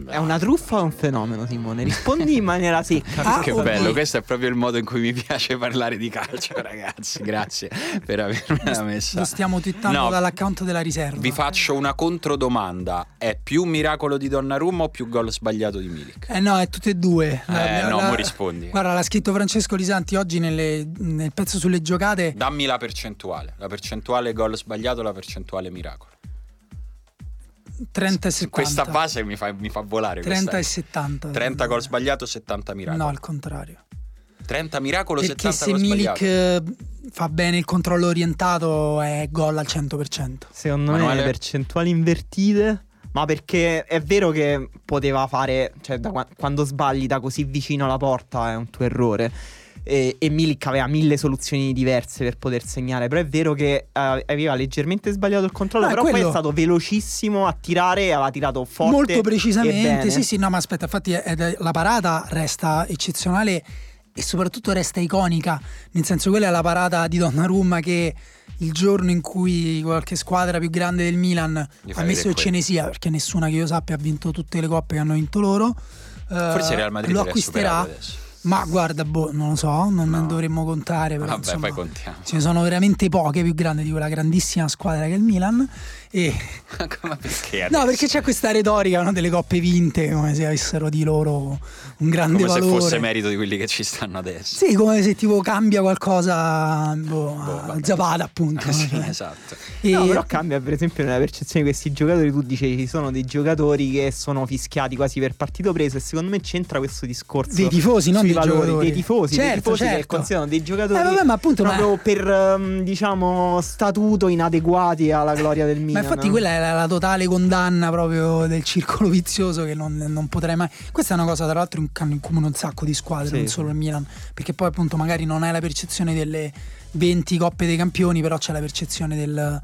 È una truffa o è un fenomeno, Simone? Rispondi in maniera secca. ah, che bello, voi. questo è proprio il modo in cui mi piace parlare di calcio, ragazzi. Grazie per avermela messa. Lo stiamo twittando no, dall'account della riserva. Vi faccio una controdomanda: è più miracolo di Donnarumma o più gol sbagliato di Milik? Eh no, è tutte e due. Eh, la, no, la, rispondi. Guarda, l'ha scritto Francesco Lisanti oggi nelle, nel pezzo sulle giocate. Dammi la percentuale. La percentuale gol sbagliato, la percentuale miracolo. 30 e 70. Questa base mi fa, mi fa volare. 30 e 70. 30 gol sbagliato, 70 miracolo. No, al contrario. 30 miracolo, Perché 70 se Milik eh, fa bene il controllo orientato è gol al 100%. Secondo Manuele? me le percentuali invertite ma perché è vero che poteva fare, cioè da, quando sbagli da così vicino alla porta è un tuo errore e, e Milik aveva mille soluzioni diverse per poter segnare, però è vero che uh, aveva leggermente sbagliato il controllo, ah, però quello... poi è stato velocissimo a tirare e aveva tirato forte. Molto precisamente, sì sì, no ma aspetta, infatti è, è, la parata resta eccezionale e soprattutto resta iconica, nel senso quella è la parata di Donnarumma che il giorno in cui qualche squadra più grande del Milan ha messo il Cenesia, perché nessuna che io sappia ha vinto tutte le coppe che hanno vinto loro. Forse Real Madrid lo acquisterà. Ma guarda, boh, non lo so, non no. dovremmo contare. Però, Vabbè, insomma, poi contiamo. Ce ne sono veramente poche più grandi di quella grandissima squadra che è il Milan. E... Ma perché No, perché c'è questa retorica no, delle coppe vinte, come se avessero di loro un grande come valore. Come se fosse merito di quelli che ci stanno adesso. Sì, come se tipo cambia qualcosa boh, boh, Zapata, appunto. sì, esatto. E... No, però cambia, per esempio, nella percezione di questi giocatori. Tu dicevi ci sono dei giocatori che sono fischiati quasi per partito preso, e secondo me c'entra questo discorso. Dei tifosi, non dei valori, giocatori. Dei tifosi, certo, dei tifosi certo. che considerano dei giocatori eh, vabbè, ma appunto, proprio ma... per um, diciamo statuto inadeguati alla gloria del Milan. Ma infatti, quella è la, la, totale condanna proprio del circolo vizioso che non, non, potrei mai. Questa è una cosa, tra l'altro, in, in comune un sacco di squadre, sì, non solo il Milan, perché poi appunto magari non hai la percezione delle 20 coppe dei campioni, però c'è la percezione del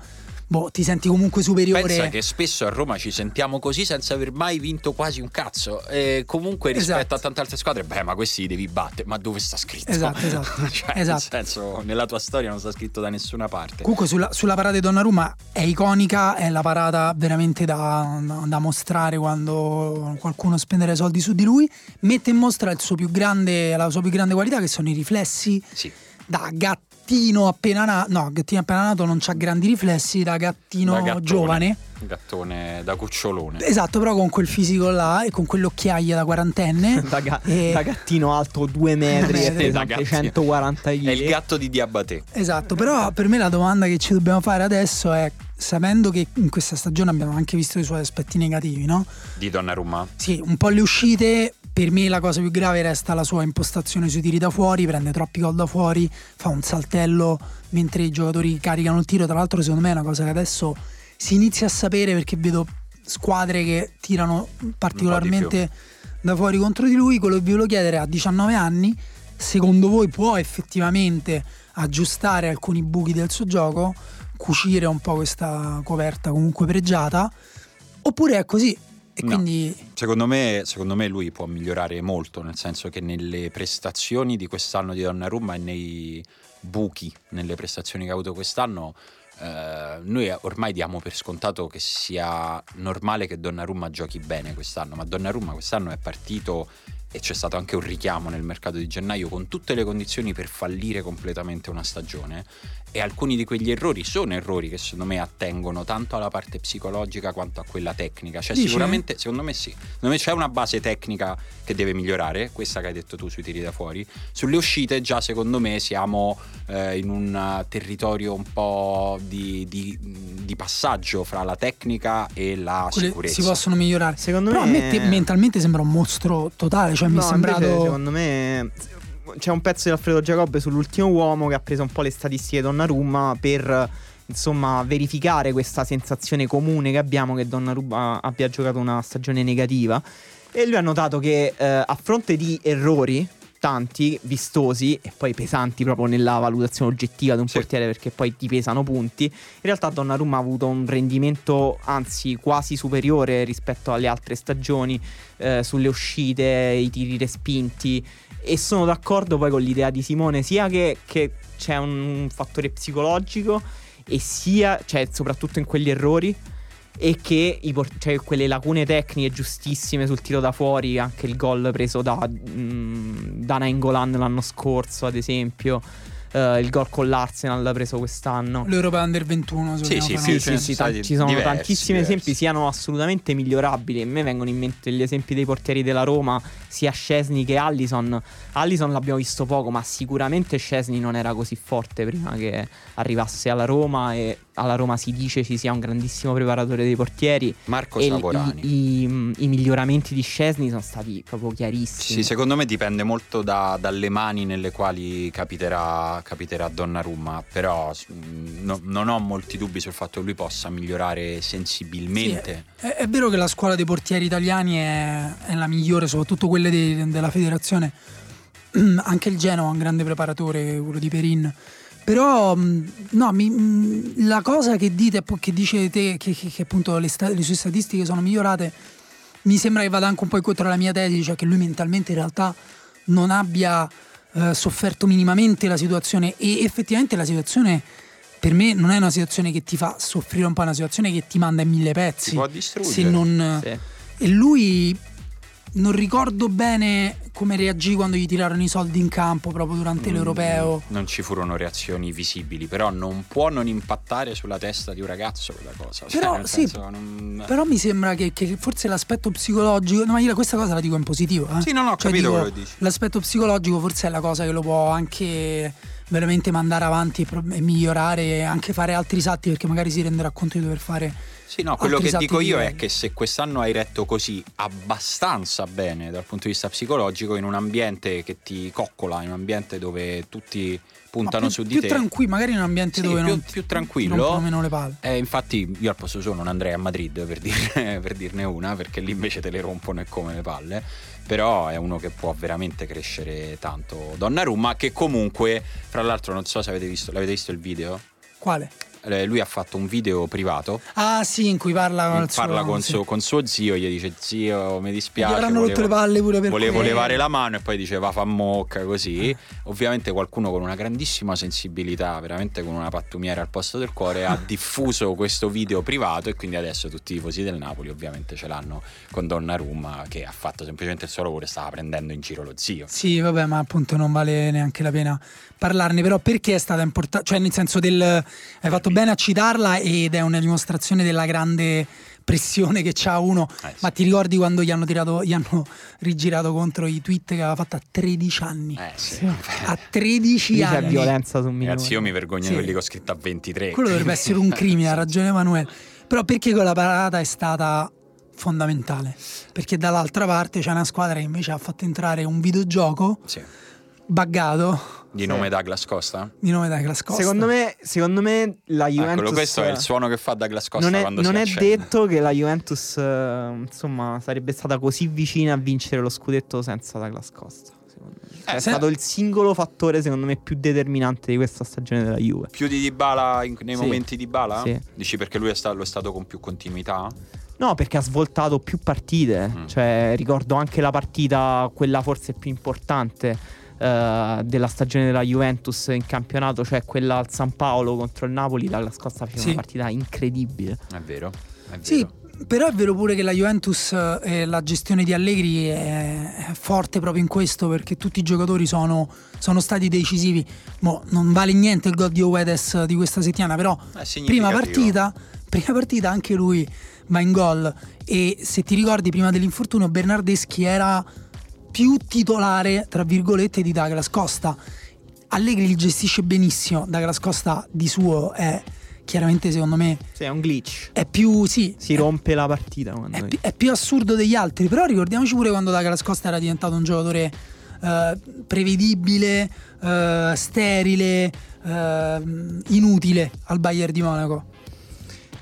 boh, ti senti comunque superiore. Pensa che spesso a Roma ci sentiamo così senza aver mai vinto quasi un cazzo. E comunque rispetto esatto. a tante altre squadre, beh, ma questi li devi battere. Ma dove sta scritto? Esatto, esatto. cioè, esatto. Nel senso, nella tua storia non sta scritto da nessuna parte. Comunque sulla, sulla parata di Donnarumma è iconica, è la parata veramente da, da mostrare quando qualcuno spenderà soldi su di lui. Mette in mostra grande, la sua più grande qualità, che sono i riflessi. Sì. Da gatto gattino appena nato, no, gattino appena nato non ha grandi riflessi da gattino da gattone, giovane. Gattone da cucciolone. Esatto, però con quel fisico là e con quell'occhiaia da quarantenne. da, ga- e... da, gattino alto 2 metri e pesante 140 kg. È il gatto di Diabate. Esatto, però per me la domanda che ci dobbiamo fare adesso è sapendo che in questa stagione abbiamo anche visto i suoi aspetti negativi, no? Di Donnarumma? Sì, un po' le uscite, per me la cosa più grave resta la sua impostazione sui tiri da fuori, prende troppi gol da fuori, fa un saltello mentre i giocatori caricano il tiro. Tra l'altro, secondo me è una cosa che adesso si inizia a sapere perché vedo squadre che tirano particolarmente da fuori contro di lui. Quello che vi volevo chiedere a 19 anni, secondo voi può effettivamente aggiustare alcuni buchi del suo gioco, cucire un po' questa coperta comunque pregiata? Oppure è così, e no. quindi... secondo, me, secondo me lui può migliorare molto, nel senso che nelle prestazioni di quest'anno di Donnarumma e nei buchi nelle prestazioni che ha avuto quest'anno Uh, noi ormai diamo per scontato che sia normale che Donnarumma giochi bene quest'anno, ma Donnarumma quest'anno è partito e c'è stato anche un richiamo nel mercato di gennaio con tutte le condizioni per fallire completamente una stagione e alcuni di quegli errori sono errori che secondo me attengono tanto alla parte psicologica quanto a quella tecnica. Cioè, Dice? sicuramente, secondo me sì. Secondo me c'è una base tecnica che deve migliorare, questa che hai detto tu sui tiri da fuori. Sulle uscite, già secondo me siamo eh, in un territorio un po' di, di, di, passaggio fra la tecnica e la Quelle sicurezza. Si possono migliorare. Secondo Però me... a me te, mentalmente sembra un mostro totale. Cioè, no, mi è sembrato. Secondo me c'è un pezzo di Alfredo Giacobbe sull'ultimo uomo che ha preso un po' le statistiche di Donnarumma per insomma verificare questa sensazione comune che abbiamo che Donnarumma abbia giocato una stagione negativa e lui ha notato che eh, a fronte di errori importanti, vistosi e poi pesanti proprio nella valutazione oggettiva di un Sì. portiere perché poi ti pesano punti. In realtà Donnarumma ha avuto un rendimento anzi quasi superiore rispetto alle altre stagioni eh, sulle uscite, i tiri respinti e sono d'accordo poi con l'idea di Simone sia che, che c'è un fattore psicologico e sia, cioè soprattutto in quegli errori e che i por- cioè, quelle lacune tecniche giustissime sul tiro da fuori, anche il gol preso da, mm, da Nainggolan l'anno scorso, ad esempio, eh, il gol con l'Arsenal preso quest'anno. L'Europa Under 21. se Sì, sì, sì, Sì, sì, stati ci sono diversi, tantissimi diversi. esempi, siano assolutamente migliorabili. A me vengono in mente gli esempi dei portieri della Roma, sia Scesni che Allison. Allison l'abbiamo visto poco, ma sicuramente Scesni non era così forte prima che arrivasse alla Roma e alla Roma si dice ci sia un grandissimo preparatore dei portieri. Marco e Saporani. i, i- i miglioramenti di Scesni sono stati proprio chiarissimi. Sì, secondo me dipende molto da- dalle mani nelle quali capiterà, capiterà Donnarumma, però mm, no- non ho molti dubbi sul fatto che lui possa migliorare sensibilmente. È, è vero che la scuola dei portieri italiani è, è la migliore, soprattutto quelle dei- della federazione. Anche il Genoa ha un grande preparatore, quello di Perin. Però, mh, no, mi- mh, la cosa che dite, che dice te, che, che- che appunto le, sta- le sue statistiche sono migliorate, mi sembra che vada anche un po' contro la mia tesi, cioè che lui mentalmente in realtà non abbia eh, sofferto minimamente la situazione e effettivamente la situazione per me non è una situazione che ti fa soffrire un po', è una situazione che ti manda in mille pezzi. Si può distruggere. Se non, Sì. e lui non ricordo bene come reagì quando gli tirarono i soldi in campo proprio durante Mm, l'europeo. Non ci furono reazioni visibili, però non può non impattare sulla testa di un ragazzo quella cosa. Cioè, Però, nel sì, non- Però mi sembra che, che forse l'aspetto psicologico, no, ma io questa cosa la dico in positivo. Eh? Sì, non ho Cioè, capito dico, quello che dici. L'aspetto psicologico forse è la cosa che lo può anche veramente mandare avanti e, pro- e migliorare e anche fare altri salti perché magari si renderà conto di dover fare Sì, no, quello che dico di io è che se quest'anno hai retto così abbastanza bene dal punto di vista psicologico, in un ambiente che ti coccola, in un ambiente dove tutti puntano più, su di più te. tranquillo, magari in un ambiente Sì, dove più- non più tranquillo. rompono meno le palle. Eh, infatti io al posto suo non andrei a Madrid per, dirne, per dirne una, perché lì invece te le rompono e come le palle. Però è uno che può veramente crescere tanto. Donnarumma, che comunque, fra l'altro, non so se avete visto, l'avete visto il video? Quale? Eh, Lui ha fatto un video privato Ah sì, in cui parla con il suo parla con, sì. suo, con suo zio, gli dice zio mi Gli dispiace, avranno rotto le volevo, palle pure per volevo quello. levare la mano e poi diceva fa mocca così. Eh. Ovviamente qualcuno con una grandissima sensibilità, veramente con una pattumiera al posto del cuore, ha diffuso questo video privato e quindi adesso tutti i tifosi del Napoli ovviamente ce l'hanno con Donnarumma che ha fatto semplicemente il suo lavoro e stava prendendo in giro lo zio. Sì, vabbè, ma appunto non vale neanche la pena parlarne, però perché è stata importante, cioè nel senso del hai fatto bene a citarla ed è una dimostrazione della grande pressione che c'ha uno. Eh, sì. Ma ti ricordi quando gli hanno tirato gli hanno rigirato contro i tweet che aveva fatto a 13 anni? Eh sì. A 13 Lì c'è anni. violenza su un minore. Ragazzi, io mi vergogno Sì. di quelli che ho scritto a 23. Quello dovrebbe essere un crimine, ha ragione Emanuele. Però perché quella parata è stata fondamentale? Perché dall'altra parte c'è una squadra che invece ha fatto entrare un videogioco Sì. Buggato Di Sì. nome Douglas Costa? di nome Douglas Costa. Secondo me, secondo me la Juventus Eccolo, questo è il suono che fa Douglas Costa non è, quando non si è accende. detto che la Juventus eh, insomma sarebbe stata così vicina a vincere lo scudetto senza Douglas Costa. Cioè, è se- stato il singolo fattore secondo me più determinante di questa stagione della Juve. Più di Dybala in- nei Sì. momenti di Dybala? Sì. Dici perché lui è stato, lo è stato con più continuità? No, perché ha svoltato più partite. Mm. Cioè, ricordo anche la partita, quella forse più importante eh, della stagione della Juventus in campionato, cioè quella al San Paolo contro il Napoli. La Costa faceva Sì. una partita incredibile. È vero. È Sì, vero. però è vero pure che la Juventus e la gestione di Allegri è, è forte proprio in questo perché tutti i giocatori sono, sono stati decisivi. Mo, non vale niente il gol di Oedes di questa settimana, però prima partita, prima partita anche lui va in gol e se ti ricordi prima dell'infortunio Bernardeschi era più titolare tra virgolette di Douglas Costa Allegri li gestisce benissimo Douglas Costa di suo è chiaramente secondo me Sì, è un glitch. è più sì Si è- rompe la partita è, pi- è più assurdo degli altri, però ricordiamoci pure quando Douglas Costa era diventato un giocatore eh, prevedibile, eh, sterile, eh, inutile al Bayern di Monaco.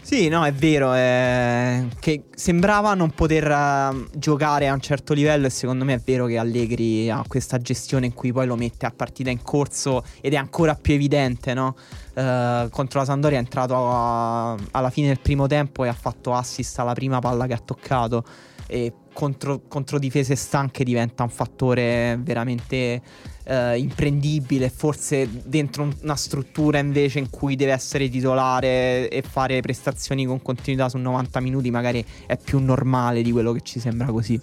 Sì, no, è vero, eh, che sembrava non poter uh, giocare a un certo livello e secondo me è vero che Allegri ha questa gestione in cui poi lo mette a partita in corso ed è ancora più evidente, no? Uh, contro la Sandoria è entrato a, alla fine del primo tempo e ha fatto assist alla prima palla che ha toccato e contro, contro difese stanche diventa un fattore veramente eh, imprendibile, forse dentro una struttura invece in cui deve essere titolare e fare prestazioni con continuità su 90 minuti magari è più normale di quello che ci sembra così.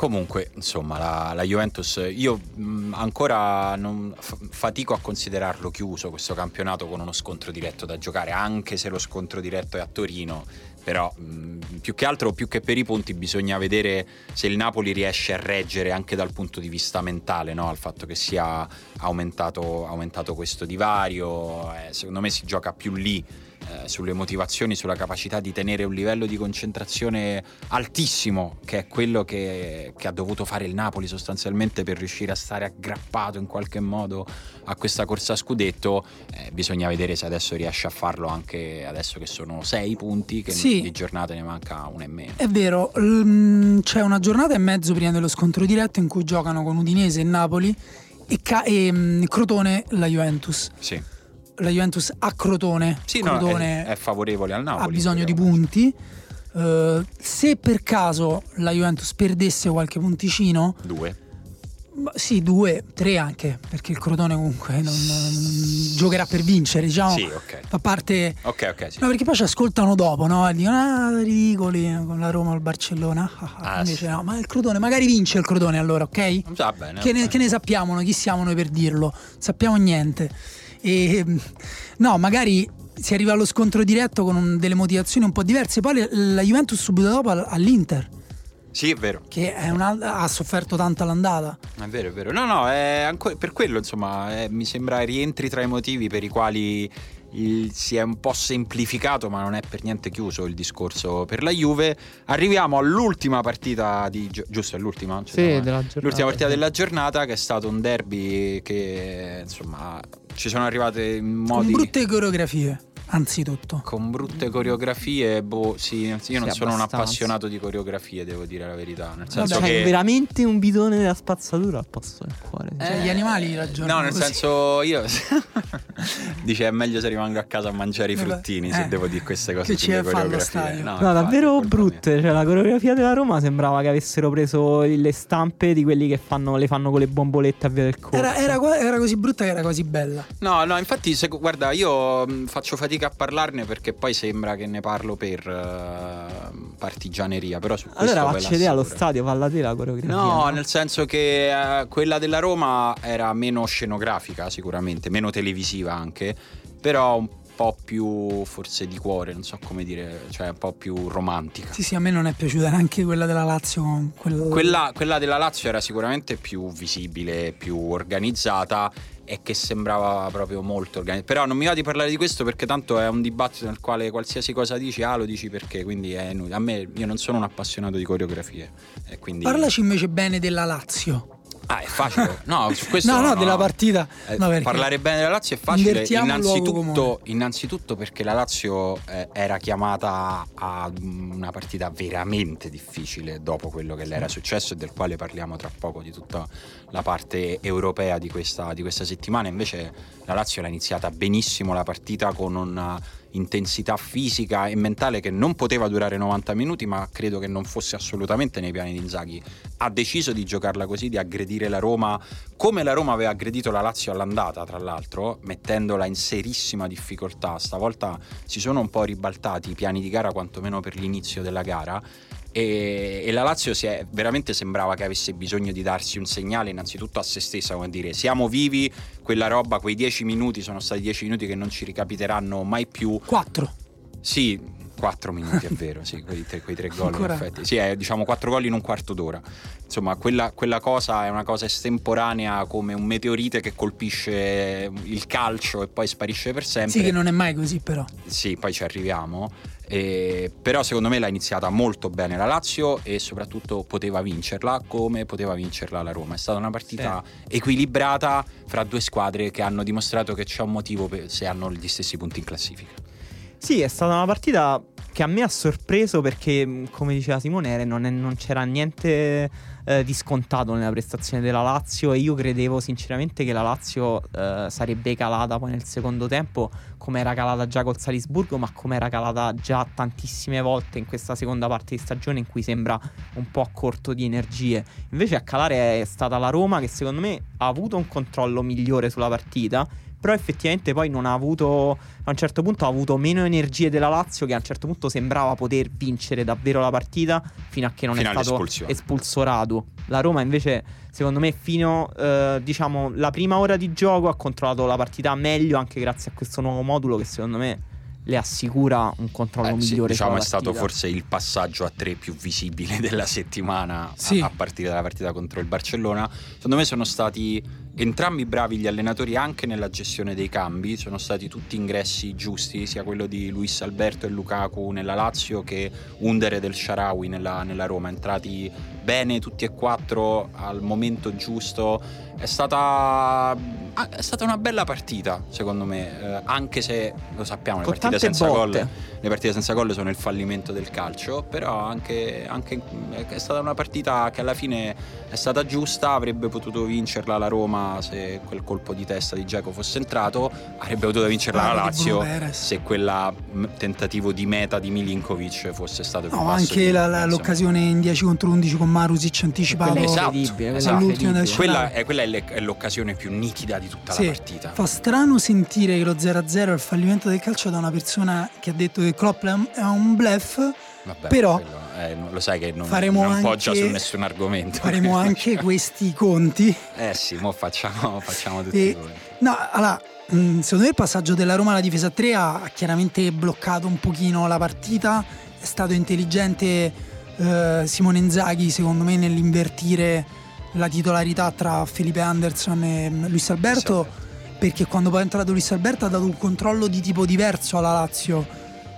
Comunque, insomma, la, la Juventus, io mh, ancora non, f- fatico a considerarlo chiuso questo campionato con uno scontro diretto da giocare, anche se lo scontro diretto è a Torino però mh, più che altro, più che per i punti, bisogna vedere se il Napoli riesce a reggere anche dal punto di vista mentale no? al fatto che sia aumentato, aumentato questo divario. Eh, secondo me si gioca più lì eh, sulle motivazioni, sulla capacità di tenere un livello di concentrazione altissimo, che è quello che, che, ha dovuto fare il Napoli sostanzialmente per riuscire a stare aggrappato in qualche modo a questa corsa a scudetto. Eh, bisogna vedere se adesso riesce a farlo anche adesso che sono sei punti, che sì. di giornate ne manca una e meno. È vero, l- c'è una giornata e mezzo prima dello scontro diretto in cui giocano con Udinese e Napoli e, ca- e mh, Crotone la Juventus. Sì la Juventus a Crotone. Sì, Crotone no, è, è, favorevole al Napoli. Ha bisogno di punti. Uh, se per caso la Juventus perdesse qualche punticino, due. Sì, due, tre anche, perché il Crotone comunque non, non giocherà per vincere, diciamo. Sì, ok. A parte... Ok, ok, sì. No, perché poi ci ascoltano dopo, no? E dicono, ah, ridicoli, con la Roma o il Barcellona. Ah, ah, ah invece sì. no, ma il Crotone, magari vince il Crotone allora, ok? Va bene. Che, ne, bene. che ne sappiamo noi? Chi siamo noi per dirlo? Sappiamo niente. E no, magari si arriva allo scontro diretto con un, delle motivazioni un po' diverse. Poi la Juventus subito dopo all'Inter. Sì, è vero. Che è ha sofferto tanto all'andata. È vero, è vero. No, no, è ancora, per quello, insomma, è, mi sembra rientri tra i motivi per i quali il, si è un po' semplificato, ma non è per niente chiuso il discorso per la Juve. Arriviamo all'ultima partita di giusto, è l'ultima? Cioè, sì, no, della giornata, l'ultima partita sì. della giornata che è stato un derby che insomma ci sono arrivate in modi Con brutte coreografie anzitutto. Con brutte coreografie, boh, sì, io non sì, sono abbastanza. un appassionato di coreografie, devo dire la verità. Nel senso Vabbè, che... veramente un bidone della spazzatura al posto del cuore. Cioè, eh, gli animali ragionano. No, nel così. senso, io dice è meglio se rimango a casa a mangiare i fruttini. Eh, se devo dire queste cose. Che ci stadio? No, no davvero brutte. Cioè, la coreografia della Roma sembrava che avessero preso le stampe di quelli che fanno, le fanno con le bombolette a via del corso. Era, era, era così brutta che era così bella. No, no, infatti, se, guarda, io faccio fatica fatica a parlarne perché poi sembra che ne parlo per uh, partigianeria. Però su allora vaccede allo stadio, falla te la coreografia. No, no, nel senso che uh, quella della Roma era meno scenografica, sicuramente, meno televisiva anche, però un po' più forse di cuore, non so come dire, cioè un po' più romantica. Sì, sì, a me non è piaciuta neanche quella della Lazio. Quella... Quella, quella della Lazio era sicuramente più visibile, più organizzata e che sembrava proprio molto organizzato. Però non mi va di parlare di questo perché tanto è un dibattito nel quale qualsiasi cosa dici, ah lo dici perché, quindi è inutile. A me io non sono un appassionato di coreografie. Quindi... Parlaci invece bene della Lazio. Ah, è facile. No, su questo no, no, no, della partita. Eh, no, parlare bene della Lazio è facile. Innanzitutto, innanzitutto, perché la Lazio eh, era chiamata a una partita veramente difficile dopo quello che le era successo e del quale parliamo tra poco di tutta la parte europea di questa, di questa settimana. Invece la Lazio l'ha iniziata benissimo la partita con una intensità fisica e mentale che non poteva durare 90 minuti, ma credo che non fosse assolutamente nei piani di Inzaghi. Ha deciso di giocarla così, di aggredire la Roma come la Roma aveva aggredito la Lazio all'andata, tra l'altro, mettendola in serissima difficoltà. Stavolta si sono un po' ribaltati i piani di gara, quantomeno per l'inizio della gara e, e, la Lazio si è, veramente sembrava che avesse bisogno di darsi un segnale innanzitutto a se stessa, come dire siamo vivi, quella roba, quei dieci minuti sono stati dieci minuti che non ci ricapiteranno mai più. Quattro. Sì, quattro minuti è vero, sì, quei tre, quei tre gol in effetti. Sì, è diciamo quattro gol in un quarto d'ora. Insomma, quella, quella, cosa è una cosa estemporanea come un meteorite che colpisce il calcio e poi sparisce per sempre. Sì, che non è mai così però. Sì, poi ci arriviamo. Eh, però secondo me l'ha iniziata molto bene la Lazio e soprattutto poteva vincerla come poteva vincerla la Roma. È stata una partita sì. equilibrata fra due squadre che hanno dimostrato che c'è un motivo se hanno gli stessi punti in classifica. Sì, è stata una partita che a me ha sorpreso perché, come diceva Simone, non, è- non c'era niente eh, di scontato nella prestazione della Lazio e io credevo sinceramente che la Lazio eh, sarebbe calata poi nel secondo tempo come era calata già col Salisburgo, ma come era calata già tantissime volte in questa seconda parte di stagione in cui sembra un po' a corto di energie. Invece a calare è stata la Roma che secondo me ha avuto un controllo migliore sulla partita. Però effettivamente poi non ha avuto. A un certo punto ha avuto meno energie della Lazio. Che a un certo punto sembrava poter vincere davvero la partita. Fino a che non Fino è stato espulso Radu. La Roma invece, secondo me, fino eh, diciamo la prima ora di gioco ha controllato la partita meglio. Anche grazie a questo nuovo modulo che secondo me le assicura un controllo Eh, sì, migliore. diciamo sulla è stato forse il passaggio a tre più visibile della settimana a- Sì. a, partire dalla partita contro il Barcellona. Secondo me sono stati entrambi bravi gli allenatori anche nella gestione dei cambi, sono stati tutti ingressi giusti, sia quello di Luis Alberto e Lukaku nella Lazio che Undere del Sharawi nella, nella Roma, entrati bene tutti e quattro al momento giusto. È stata, ah, è stata una bella partita, secondo me, eh, anche se lo sappiamo, le Con partite senza gol le partite senza gol sono il fallimento del calcio, però anche, anche- è stata una partita che alla fine è stata giusta, avrebbe potuto vincerla la Roma se quel colpo di testa di Giacomo fosse entrato, avrebbe potuto vincerla la Lazio se quel tentativo di meta di Milinkovic fosse stato più No, basso anche la- la- l'occasione in 10 contro 11 con Marusic anticipato. Quella è Esatto, incredibile, quella è esatto. Quella, è, quella è le- è l'occasione più nitida di tutta Sì, la partita. Fa strano sentire che lo 0-0 è il fallimento del calcio da una persona che ha detto che Klopp è un- bluff. Vabbè, però quello, eh, lo sai che non, faremo non poggia anche- su nessun argomento. Faremo anche questi conti. Eh sì, mo facciamo, facciamo tutti E-. No, allora, mh, secondo me il passaggio della Roma alla difesa a 3 ha chiaramente bloccato un pochino la partita. È stato intelligente eh, Simone Inzaghi, secondo me, nell'invertire la titolarità tra Felipe Anderson e Luis Alberto. Perché quando poi è entrato Luis Alberto ha dato un controllo di tipo diverso alla Lazio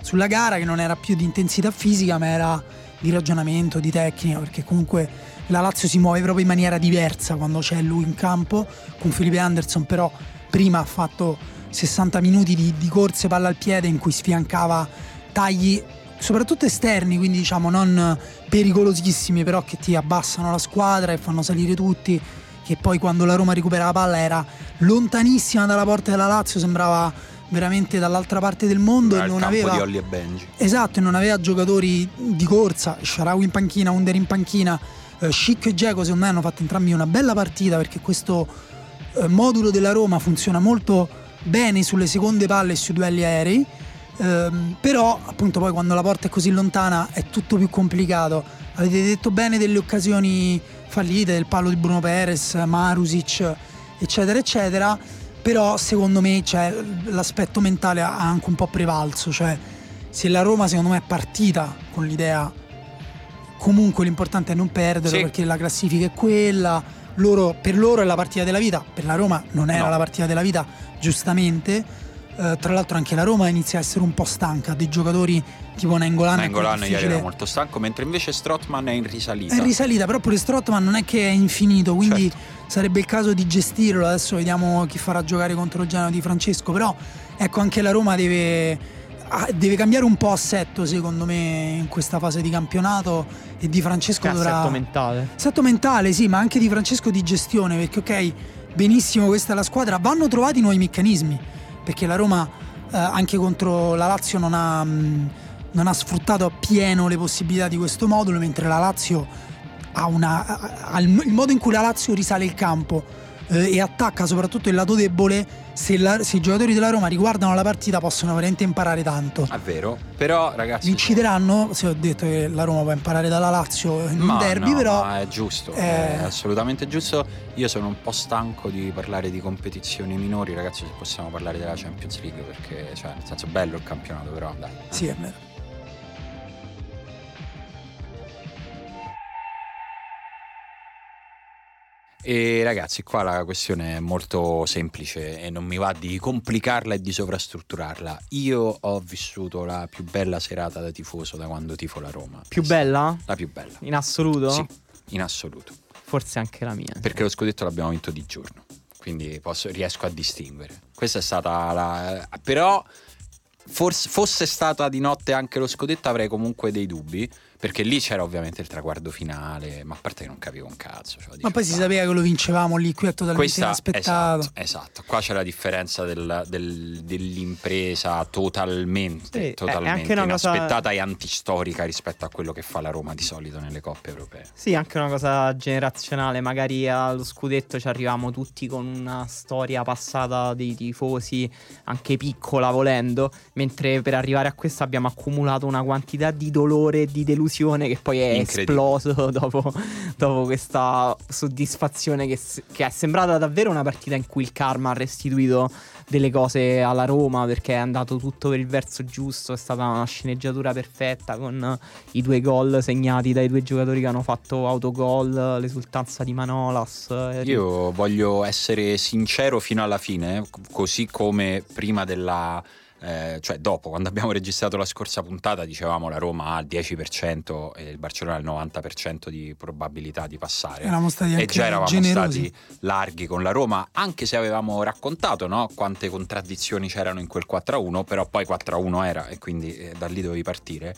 sulla gara, che non era più di intensità fisica, ma era di ragionamento, di tecnica, perché comunque la Lazio si muove proprio in maniera diversa quando c'è lui in campo. Con Felipe Anderson, però, prima ha fatto 60 minuti di, di corse palla al piede in cui sfiancava tagli soprattutto esterni, quindi diciamo non pericolosissimi, però che ti abbassano la squadra e fanno salire tutti. Che poi quando la Roma recupera la palla era lontanissima dalla porta della Lazio, sembrava veramente dall'altra parte del mondo Era e non aveva di Olli e Benji. Esatto, e non aveva giocatori di corsa, Sharawi in panchina, Under in panchina, eh, Schick e Geco secondo me hanno fatto entrambi una bella partita perché questo eh, modulo della Roma funziona molto bene sulle seconde palle e sui duelli aerei, ehm, però appunto poi quando la porta è così lontana è tutto più complicato. Avete detto bene delle occasioni fallite, del palo di Bruno Perez, Marusic, eccetera, eccetera, però secondo me cioè, l'aspetto mentale ha anche un po' prevalso, cioè se la Roma secondo me è partita con l'idea comunque l'importante è non perdere Sì. perché la classifica è quella loro- per loro è la partita della vita per la Roma non era No. la partita della vita giustamente Eh, tra l'altro anche la Roma inizia a essere un po' stanca dei giocatori tipo Nengolan Nangolan è ieri era molto stanco, mentre invece Strottman è in risalita. è in risalita, però pure Strottman non è che è infinito, quindi Certo. sarebbe il caso di gestirlo. Adesso vediamo chi farà giocare contro il Genoa di Francesco, però ecco anche la Roma deve, ah, deve cambiare un po' assetto secondo me in questa fase di campionato e di Francesco Che dovrà... assetto mentale. Assetto mentale, sì, ma anche di Francesco di gestione, perché ok, benissimo questa è la squadra, vanno trovati nuovi meccanismi, perché la Roma eh, anche contro la Lazio non ha, mh, non ha sfruttato appieno le possibilità di questo modulo, mentre la Lazio ha, una, ha- ha il modo in cui la Lazio risale il campo eh, e attacca soprattutto il lato debole, se, la- se i giocatori della Roma riguardano la partita possono veramente imparare tanto. È vero, però ragazzi... Incideranno, se ho detto che la Roma può imparare dalla Lazio in un Ma derby, no, però... ma è giusto, eh, è assolutamente giusto. Io sono un po' stanco di parlare di competizioni minori, ragazzi, se possiamo parlare della Champions League perché, cioè, nel senso bello il campionato, però dai. Sì, è vero. E ragazzi, qua la questione è molto semplice e non mi va di complicarla e di sovrastrutturarla. Io ho vissuto la più bella serata da tifoso da quando tifo la Roma. Più bella? La più bella. In assoluto? Sì, in assoluto. Forse anche la mia. Perché lo scudetto l'abbiamo vinto di giorno. Quindi posso- riesco a distinguere. Questa è stata la. Però forse fosse stata di notte anche lo scudetto avrei comunque dei dubbi perché lì c'era ovviamente il traguardo finale ma a parte che non capivo un cazzo cioè, ma poi si sapeva che lo vincevamo lì qui è totalmente Questa, inaspettato. esatto, esatto, qua c'è la differenza del- del- dell'impresa totalmente, Sì, è totalmente una cosa- inaspettata e antistorica rispetto a quello che fa la Roma di solito nelle coppe europee. Sì, anche una cosa generazionale, magari allo scudetto ci arriviamo tutti con una storia passata dei tifosi, anche piccola volendo, mentre per arrivare a questo abbiamo accumulato una quantità di dolore e di delusione che poi è esploso dopo, dopo questa soddisfazione che, che è sembrata davvero una partita in cui il karma ha restituito delle cose alla Roma perché è andato tutto per il verso giusto, è stata una sceneggiatura perfetta con i due gol segnati dai due giocatori che hanno fatto autogol, l'esultanza di Manolas. eh, Io voglio essere sincero fino alla fine, così come prima della... eh, cioè dopo, quando abbiamo registrato la scorsa puntata, dicevamo la Roma ha il 10% e il Barcellona il 90% di probabilità di passare. eravamo stati e già eravamo generosi stati larghi con la Roma, anche se avevamo raccontato no, quante contraddizioni c'erano in quel 4-1, però poi 4-1 era e quindi eh, da lì dovevi partire.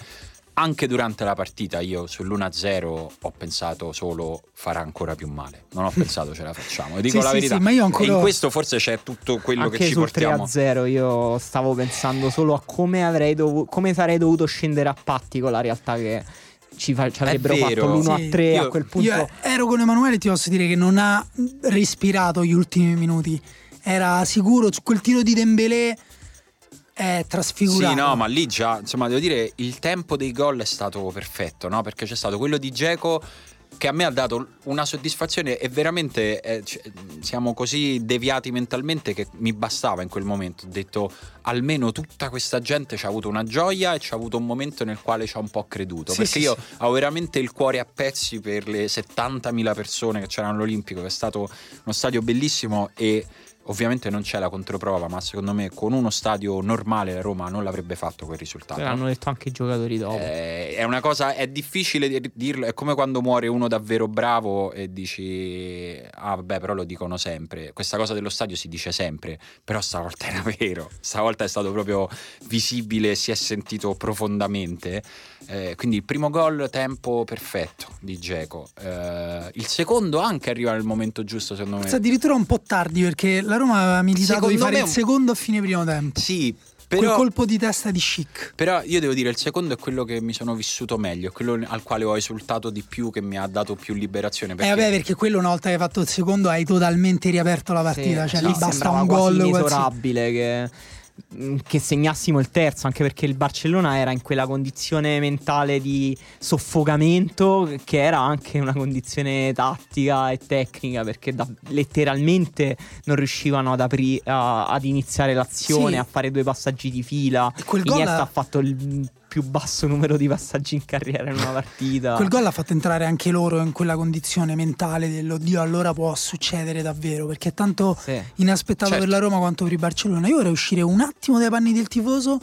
Anche durante la partita io sull'1-0 ho pensato solo farà ancora più male. Non ho pensato ce la facciamo. E dico Sì, la sì, verità. sì, ma io ancora- E in questo forse c'è tutto quello Anche che ci sul portiamo. 3-0 io stavo pensando solo a come, avrei dovu- come sarei dovuto scendere a patti con la realtà che ci, fa- ci avrebbero fatto l'1-3 Sì, a io- quel punto. io ero con Emanuele ti posso dire che non ha respirato gli ultimi minuti era sicuro su quel tiro di Dembélé è trasfigurato Sì, no, ma lì già, insomma, devo dire, il tempo dei gol è stato perfetto, no? Perché c'è stato quello di Geco che a me ha dato una soddisfazione e veramente eh, c- siamo così deviati mentalmente che mi bastava in quel momento. Ho detto almeno tutta questa gente ci ha avuto una gioia e ci ha avuto un momento nel quale ci ha un po' creduto. Sì, perché sì, io sì. ho veramente il cuore a pezzi per le 70.000 persone che c'erano all'Olimpico, che è stato uno stadio bellissimo e ovviamente non c'è la controprova, ma secondo me con uno stadio normale la Roma non l'avrebbe fatto quel risultato. L'hanno detto anche i giocatori dopo. Eh, è una cosa, è difficile di- dirlo, è come quando muore uno davvero bravo e dici, ah vabbè però lo dicono sempre, questa cosa dello stadio si dice sempre, però stavolta era vero, stavolta è stato proprio visibile, si è sentito profondamente, Eh, quindi il primo gol tempo perfetto di Geco, Eh, il secondo anche arriva nel momento giusto secondo me. Forse addirittura un po' tardi perché la Roma aveva militato di Secondo fare me il un- secondo a fine primo tempo Sì, quel però... colpo di testa di chic Però io devo dire, il secondo è quello che mi sono vissuto meglio, è quello al quale ho esultato di più, che mi ha dato più liberazione. Eh Perché vabbè perché quello una volta che hai fatto il secondo hai totalmente riaperto la partita Sì, cioè sì, lì basta un quasi gol qualsiasi- inesorabile che, mm, che segnassimo il terzo anche perché il Barcellona era in quella condizione mentale di soffocamento che era anche una condizione tattica e tecnica perché da- letteralmente non riuscivano ad, apri- a- ad iniziare l'azione Sì. a fare due passaggi di fila Iniesta ha- ha fatto il più basso numero di passaggi in carriera in una partita Quel gol ha fatto entrare anche loro in quella condizione mentale dell'oddio, allora può succedere davvero, perché è tanto Sì. inaspettato Certo. per la Roma quanto per il Barcellona. Io vorrei uscire un attimo dai panni del tifoso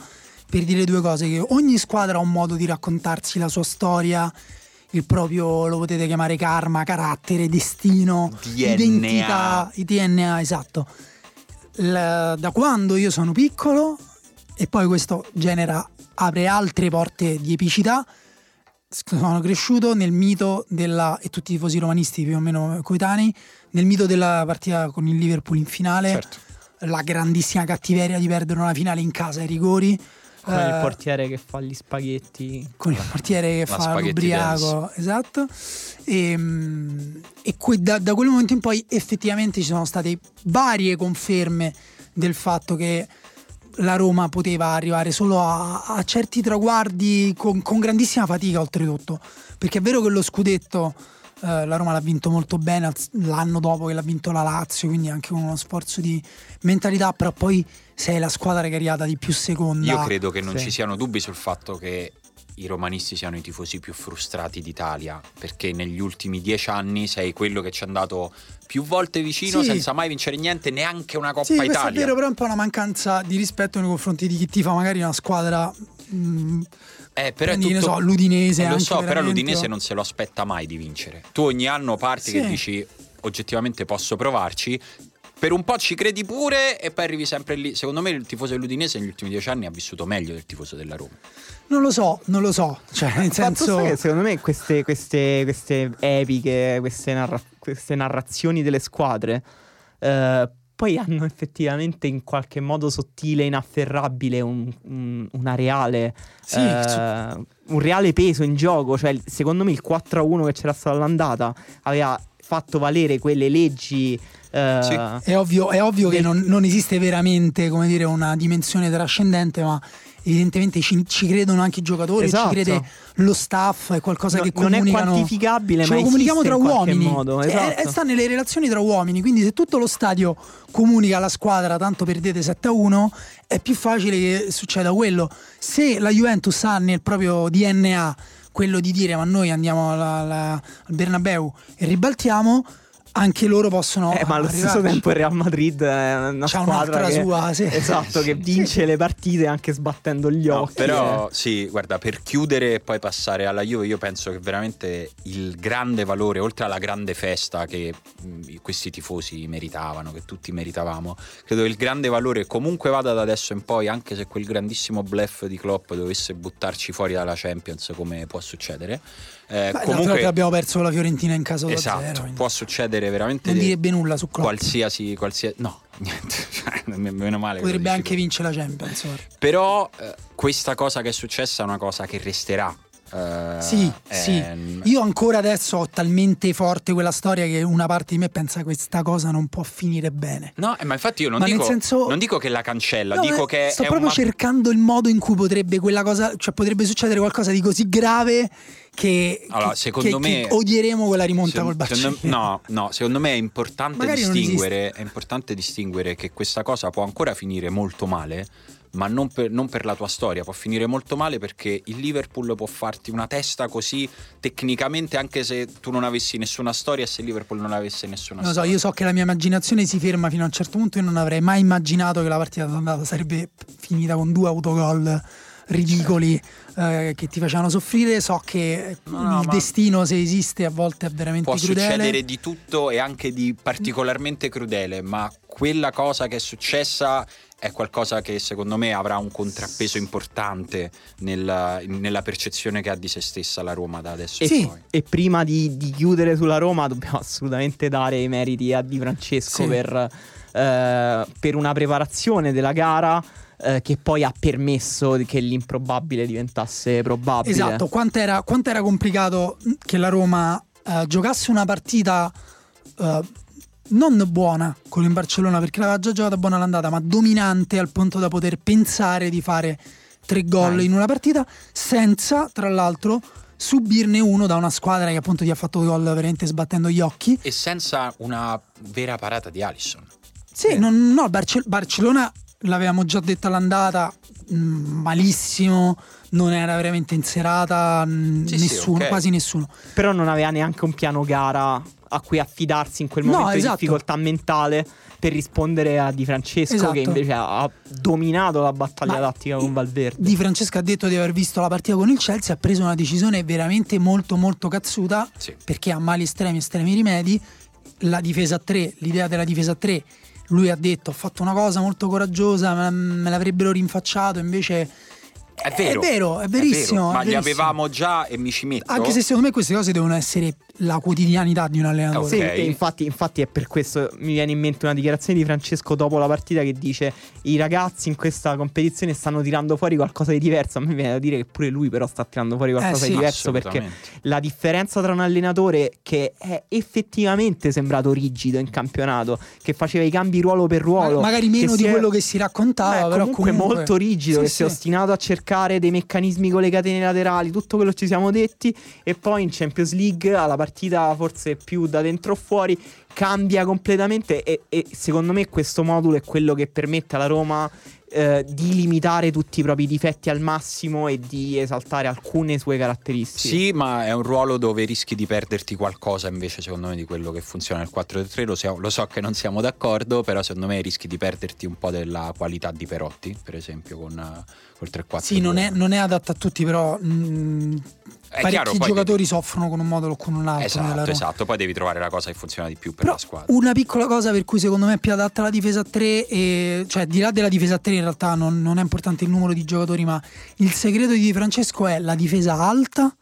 per dire due cose, che ogni squadra ha un modo di raccontarsi la sua storia, il proprio, lo potete chiamare karma, carattere, destino, DNA. identità, il DNA, esatto. La- da quando io sono piccolo, e poi questo genera, apre altre porte di epicità, sono cresciuto nel mito della, e tutti i tifosi romanisti più o meno coetanei, nel mito della partita con il Liverpool in finale, Certo. la grandissima cattiveria di perdere una finale in casa ai rigori. con il eh, portiere che fa gli spaghetti con il portiere che La fa l'ubriaco, esatto. E, mm, e que- da, da quel momento in poi effettivamente ci sono state varie conferme del fatto che la Roma poteva arrivare solo a, a certi traguardi con, con grandissima fatica oltretutto. Perché è vero che lo scudetto eh, la Roma l'ha vinto molto bene l'anno dopo che l'ha vinto la Lazio, quindi anche con uno sforzo di mentalità, però poi sei la squadra che è arrivata di più seconda. Io credo che non Sì. ci siano dubbi sul fatto che i romanisti siano i tifosi più frustrati d'Italia, perché negli ultimi dieci anni sei quello che ci è andato più volte vicino Sì. senza mai vincere niente, neanche una Coppa Sì, questo è Italia. vero, però è un po' una mancanza di rispetto nei confronti di chi tifa magari una squadra. mh, Eh, però ne tutto- so, l'Udinese. Eh, lo so, però l'Udinese non se lo aspetta mai di vincere. Tu ogni anno parti Sì. che dici oggettivamente posso provarci. Per un po' ci credi pure e poi arrivi sempre lì. Secondo me il tifoso dell'Udinese negli ultimi dieci anni ha vissuto meglio del tifoso della Roma. Non lo so, non lo so. Cioè, nel senso. Che secondo me queste, queste, queste epiche, queste, narra- queste, narrazioni delle squadre. Eh, poi hanno effettivamente in qualche modo sottile, inafferrabile un, un, una reale, sì, eh, su... un reale peso in gioco. Cioè, secondo me il 4-1 che c'era stato all'andata aveva fatto valere quelle leggi. Eh, sì. È ovvio, è ovvio che non, non, esiste veramente come dire, una dimensione trascendente, ma evidentemente ci, ci, credono anche i giocatori, esatto. ci crede lo staff, è qualcosa no, che comunicano. Non è quantificabile, ma lo comunichiamo tra uomini. Modo, cioè, esatto. è, sta nelle relazioni tra uomini, quindi se tutto lo stadio comunica alla squadra tanto perdete 7-1, è più facile che succeda quello. Se la Juventus ha nel proprio DNA quello di dire ma noi andiamo alla, alla, al Bernabeu e ribaltiamo anche loro possono. Eh, ma allo arrivarci. stesso tempo il Real Madrid è una C'ha squadra che, sua, sì. esatto, che vince le partite anche sbattendo gli no, occhi. Però, eh. sì, guarda, per chiudere e poi passare alla Juve, io penso che veramente il grande valore, oltre alla grande festa che mh, questi tifosi meritavano, che tutti meritavamo, credo il grande valore comunque vada da adesso in poi, anche se quel grandissimo bluff di Klopp dovesse buttarci fuori dalla Champions, come può succedere eh, Beh, comunque abbiamo perso la Fiorentina in caso esatto, da zero. Può succedere veramente. Non direbbe nulla su Klopp. Qualsiasi, qualsiasi no, niente. Cioè, meno male. Potrebbe anche vincere la Champions. Però eh, questa cosa che è successa è una cosa che resterà. Uh, sì, è... sì. Io ancora adesso ho talmente forte quella storia che una parte di me pensa che questa cosa non può finire bene. No, eh, ma infatti io non, dico, senso... non dico, che la cancella, no, dico che. Sto proprio un... cercando il modo in cui potrebbe quella cosa, cioè potrebbe succedere qualcosa di così grave che, allora, secondo che, me, che odieremo quella rimonta se, col Barcellona. No, no, secondo me è importante, distinguere, è importante distinguere che questa cosa può ancora finire molto male ma non per, non per, la tua storia, può finire molto male perché il Liverpool può farti una testa così tecnicamente anche se tu non avessi nessuna storia e se il Liverpool non avesse nessuna non storia. so, io so che la mia immaginazione si ferma fino a un certo punto e non avrei mai immaginato che la partita d'andata sarebbe finita con due autogol ridicoli eh, che ti facevano soffrire. So che no, il destino, se esiste, a volte è veramente può crudele. Può succedere di tutto e anche di particolarmente crudele, ma quella cosa che è successa è qualcosa che secondo me avrà un contrappeso importante nella, nella percezione che ha di se stessa la Roma da adesso e, sì. poi. E prima di, di, chiudere sulla Roma dobbiamo assolutamente dare i meriti a Di Francesco sì. per, eh, per una preparazione della gara eh, che poi ha permesso che l'improbabile diventasse probabile. Esatto, quanto era, quanto era complicato che la Roma eh, giocasse una partita eh, non buona con in Barcellona perché l'aveva già giocata buona l'andata, ma dominante al punto da poter pensare di fare tre gol in una partita senza, tra l'altro, subirne uno da una squadra che appunto ti ha fatto gol veramente sbattendo gli occhi. E senza una vera parata di Alisson. Sì, eh. non, no, Barce- Barcellona l'avevamo già detto all'andata, mm, malissimo, non era veramente in serata, mh, sì, nessuno, sì, okay. quasi nessuno. Però non aveva neanche un piano gara a cui affidarsi in quel momento no, esatto. di difficoltà mentale per rispondere a Di Francesco esatto. che invece ha dominato la battaglia Ma tattica con Valverde. Di Francesco ha detto di aver visto la partita con il Chelsea, ha preso una decisione veramente molto molto cazzuta sì. perché ha mali estremi, estremi rimedi. La difesa a 3, l'idea della difesa a 3 lui ha detto ho fatto una cosa molto coraggiosa, me l'avrebbero rinfacciato, invece è vero, è, vero, è verissimo. È vero. Ma è verissimo. li avevamo già e mi ci metto. Anche se secondo me queste cose devono essere la quotidianità di un allenatore. Okay. Sì, infatti, infatti, è per questo mi viene in mente una dichiarazione di Francesco dopo la partita che dice i ragazzi in questa competizione stanno tirando fuori qualcosa di diverso. A me viene da dire che pure lui però sta tirando fuori qualcosa eh, sì, di diverso perché la differenza tra un allenatore che è effettivamente sembrato rigido in campionato, che faceva i cambi ruolo per ruolo, Ma, magari meno di è... quello che si raccontava, Beh, però comunque, comunque molto rigido, sì, che sì. si è ostinato a cercare dei meccanismi con le catene laterali, tutto quello che ci siamo detti e poi in Champions League alla partita forse più da dentro o fuori cambia completamente e, e secondo me questo modulo è quello che permette alla Roma eh, di limitare tutti i propri difetti al massimo e di esaltare alcune sue caratteristiche. Sì, ma è un ruolo dove rischi di perderti qualcosa invece secondo me di quello che funziona nel 4-3. Lo, so, lo so che non siamo d'accordo, però secondo me rischi di perderti un po' della qualità di Perotti, per esempio, con, col 3-4. Sì, non è, non è adatto a tutti, però... Mh, mm, È parecchi chiaro, giocatori soffrono con un modo o con un altro. Esatto, esatto. Poi devi trovare la cosa che funziona di più per Però la squadra. una piccola cosa per cui secondo me è più adatta la difesa a 3, e, cioè di là della difesa a 3 in realtà non, non è importante il numero di giocatori, ma il segreto di Di Francesco è la difesa alta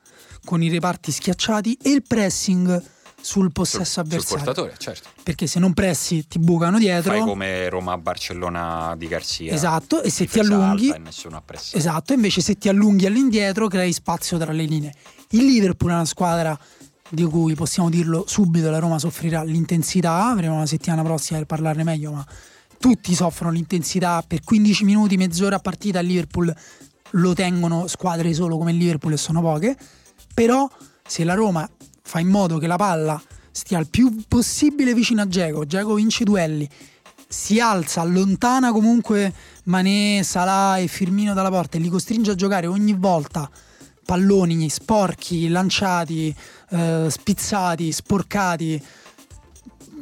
con i reparti schiacciati e il pressing sul possesso sul, sul avversario. portatore, certo. Perché se non pressi ti bucano dietro. Fai come Roma-Barcellona di Garzia. Esatto, e se ti allunghi e nessuno ha pressato. Esatto, invece se ti allunghi all'indietro crei spazio tra le linee. Il Liverpool è una squadra di cui possiamo dirlo subito, la Roma soffrirà l'intensità, avremo la settimana prossima per parlarne meglio, ma tutti soffrono l'intensità per 15 minuti, mezz'ora a partita, il Liverpool lo tengono squadre solo come il Liverpool e sono poche, però se la Roma fa in modo che la palla stia il più possibile vicino a Geco, Geco vince i duelli, si alza, allontana comunque Mané, Salah e Firmino dalla porta e li costringe a giocare ogni volta. Palloni sporchi, lanciati, eh, spizzati, sporcati.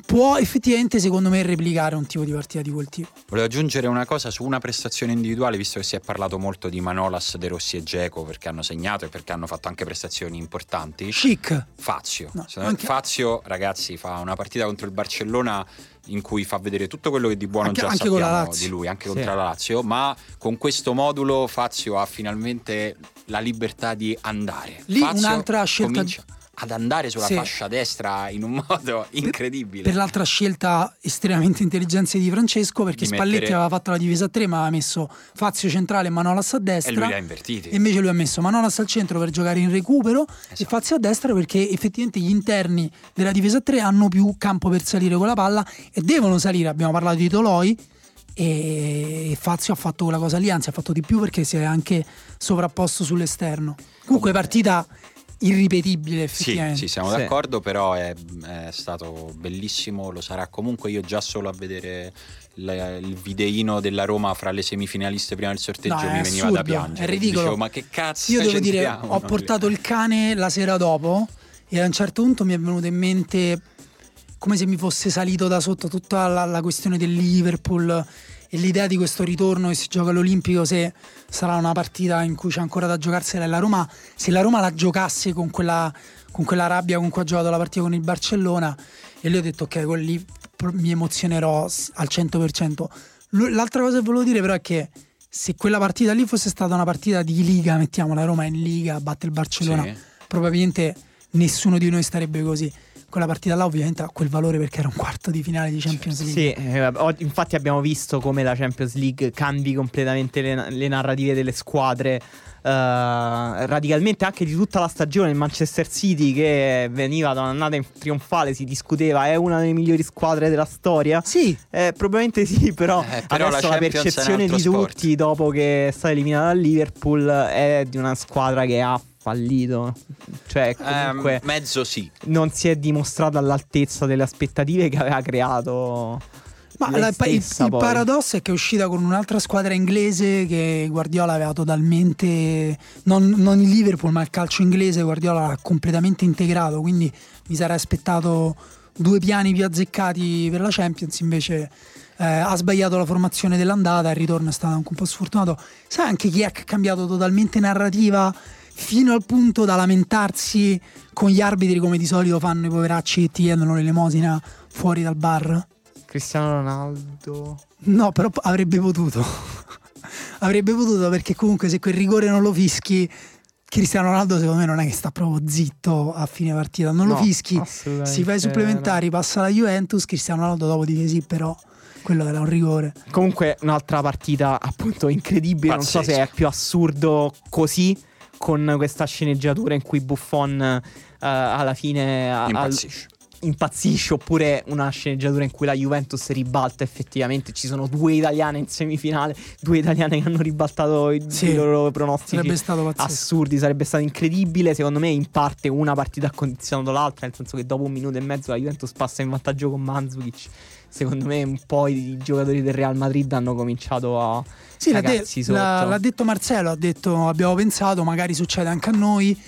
Può effettivamente, secondo me, replicare un tipo di partita di quel tipo. Volevo aggiungere una cosa su una prestazione individuale, visto che si è parlato molto di Manolas, De Rossi e Geco perché hanno segnato e perché hanno fatto anche prestazioni importanti. Chic. Fazio. No, anche- Fazio, ragazzi, fa una partita contro il Barcellona in cui fa vedere tutto quello che di buono Anche- già anche con la sappiamo Lazio. di lui, anche Sì. contro la Lazio, ma con questo modulo Fazio ha finalmente la libertà di andare. Lì Fazio un'altra scelta- comincia ad andare sulla Sì. fascia destra in un modo incredibile. Per l'altra scelta estremamente intelligente di Francesco, perché Di Spalletti mettere- aveva fatto la difesa a 3, ma aveva messo Fazio centrale e Manolas a destra. e lui li ha invertiti. E invece lui ha messo Manolas al centro per giocare in recupero e Esatto. Fazio a destra perché effettivamente gli interni della difesa a 3 hanno più campo per salire con la palla e devono salire. Abbiamo parlato di Toloi e Fazio ha fatto quella cosa lì, anzi ha fatto di più perché si è anche sovrapposto sull'esterno. Comunque partita irripetibile Sì, effettivamente. sì, siamo Sì. d'accordo, però è, è stato bellissimo, lo sarà comunque io già solo a vedere il, il videino della Roma fra le semifinaliste prima del sorteggio No, mi veniva assurdo, da piangere. è ridicolo. Dicevo, ma che cazzo Io devo dire, ho noi?" portato il cane la sera dopo e a un certo punto mi è venuto in mente come se mi fosse salito da sotto tutta la, la questione del Liverpool e l'idea di questo ritorno che si gioca all'Olimpico se sarà una partita in cui c'è ancora da giocarsela la Roma se la Roma la giocasse con quella, con quella rabbia con cui ha giocato la partita con il Barcellona e lì ho detto ok con lì mi emozionerò al 100% L- l'altra cosa che volevo dire però è che se quella partita lì fosse stata una partita di Liga mettiamo la Roma in Liga batte il Barcellona Sì. probabilmente nessuno di noi starebbe così quella partita là ovviamente ha quel valore perché era un quarto di finale di Champions League Sì, eh, infatti abbiamo visto come la Champions League cambi completamente le, le narrative delle squadre. eh, radicalmente anche di tutta la stagione il Manchester City che veniva da un'annata in- trionfale si discuteva è una delle migliori squadre della storia Sì, Eh, probabilmente sì, però, Eh, però adesso la la, percezione di sport. tutti dopo che è stata eliminata dal Liverpool è di una squadra che ha fallito. Cioè, comunque Ehm, mezzo sì. non si è dimostrata all'altezza delle aspettative che aveva creato. ma la- il, stessa il poi. paradosso è che è uscita con un'altra squadra inglese che Guardiola aveva totalmente non, non il Liverpool ma il calcio inglese Guardiola l'ha completamente integrato quindi mi sarei aspettato due piani più azzeccati per la Champions invece eh, ha sbagliato la formazione dell'andata il ritorno è stato anche un po' sfortunato sai anche chi è che ha cambiato totalmente narrativa fino al punto da lamentarsi con gli arbitri come di solito fanno i poveracci che ti chiedono l'elemosina fuori dal bar Cristiano Ronaldo. No, però avrebbe potuto. avrebbe potuto perché comunque se quel rigore non lo fischi, Cristiano Ronaldo secondo me non è che sta proprio zitto a fine partita. Non lo No, fischi, assolutamente si fa i supplementari, passa la Juventus, Cristiano Ronaldo dopo dice sì, però quello era un rigore. Comunque, un'altra partita appunto incredibile. Non so se Pazzesco. è più assurdo così. Con questa sceneggiatura in cui Buffon eh, alla fine a- al- Impazzisce. impazzisce oppure una sceneggiatura in cui la Juventus ribalta effettivamente ci sono due italiane in semifinale due italiane che hanno ribaltato i, Sì, i loro pronostici Sarebbe stato pazzesco. assurdi sarebbe stato incredibile secondo me in parte una partita ha condizionato l'altra nel senso che dopo un minuto e mezzo la Juventus passa in vantaggio con Mandzukic secondo me un po' i giocatori del Real Madrid hanno cominciato a Sì, l'ha, de- l'ha- l'ha detto Marcello, ha detto abbiamo pensato, magari succede anche a noi.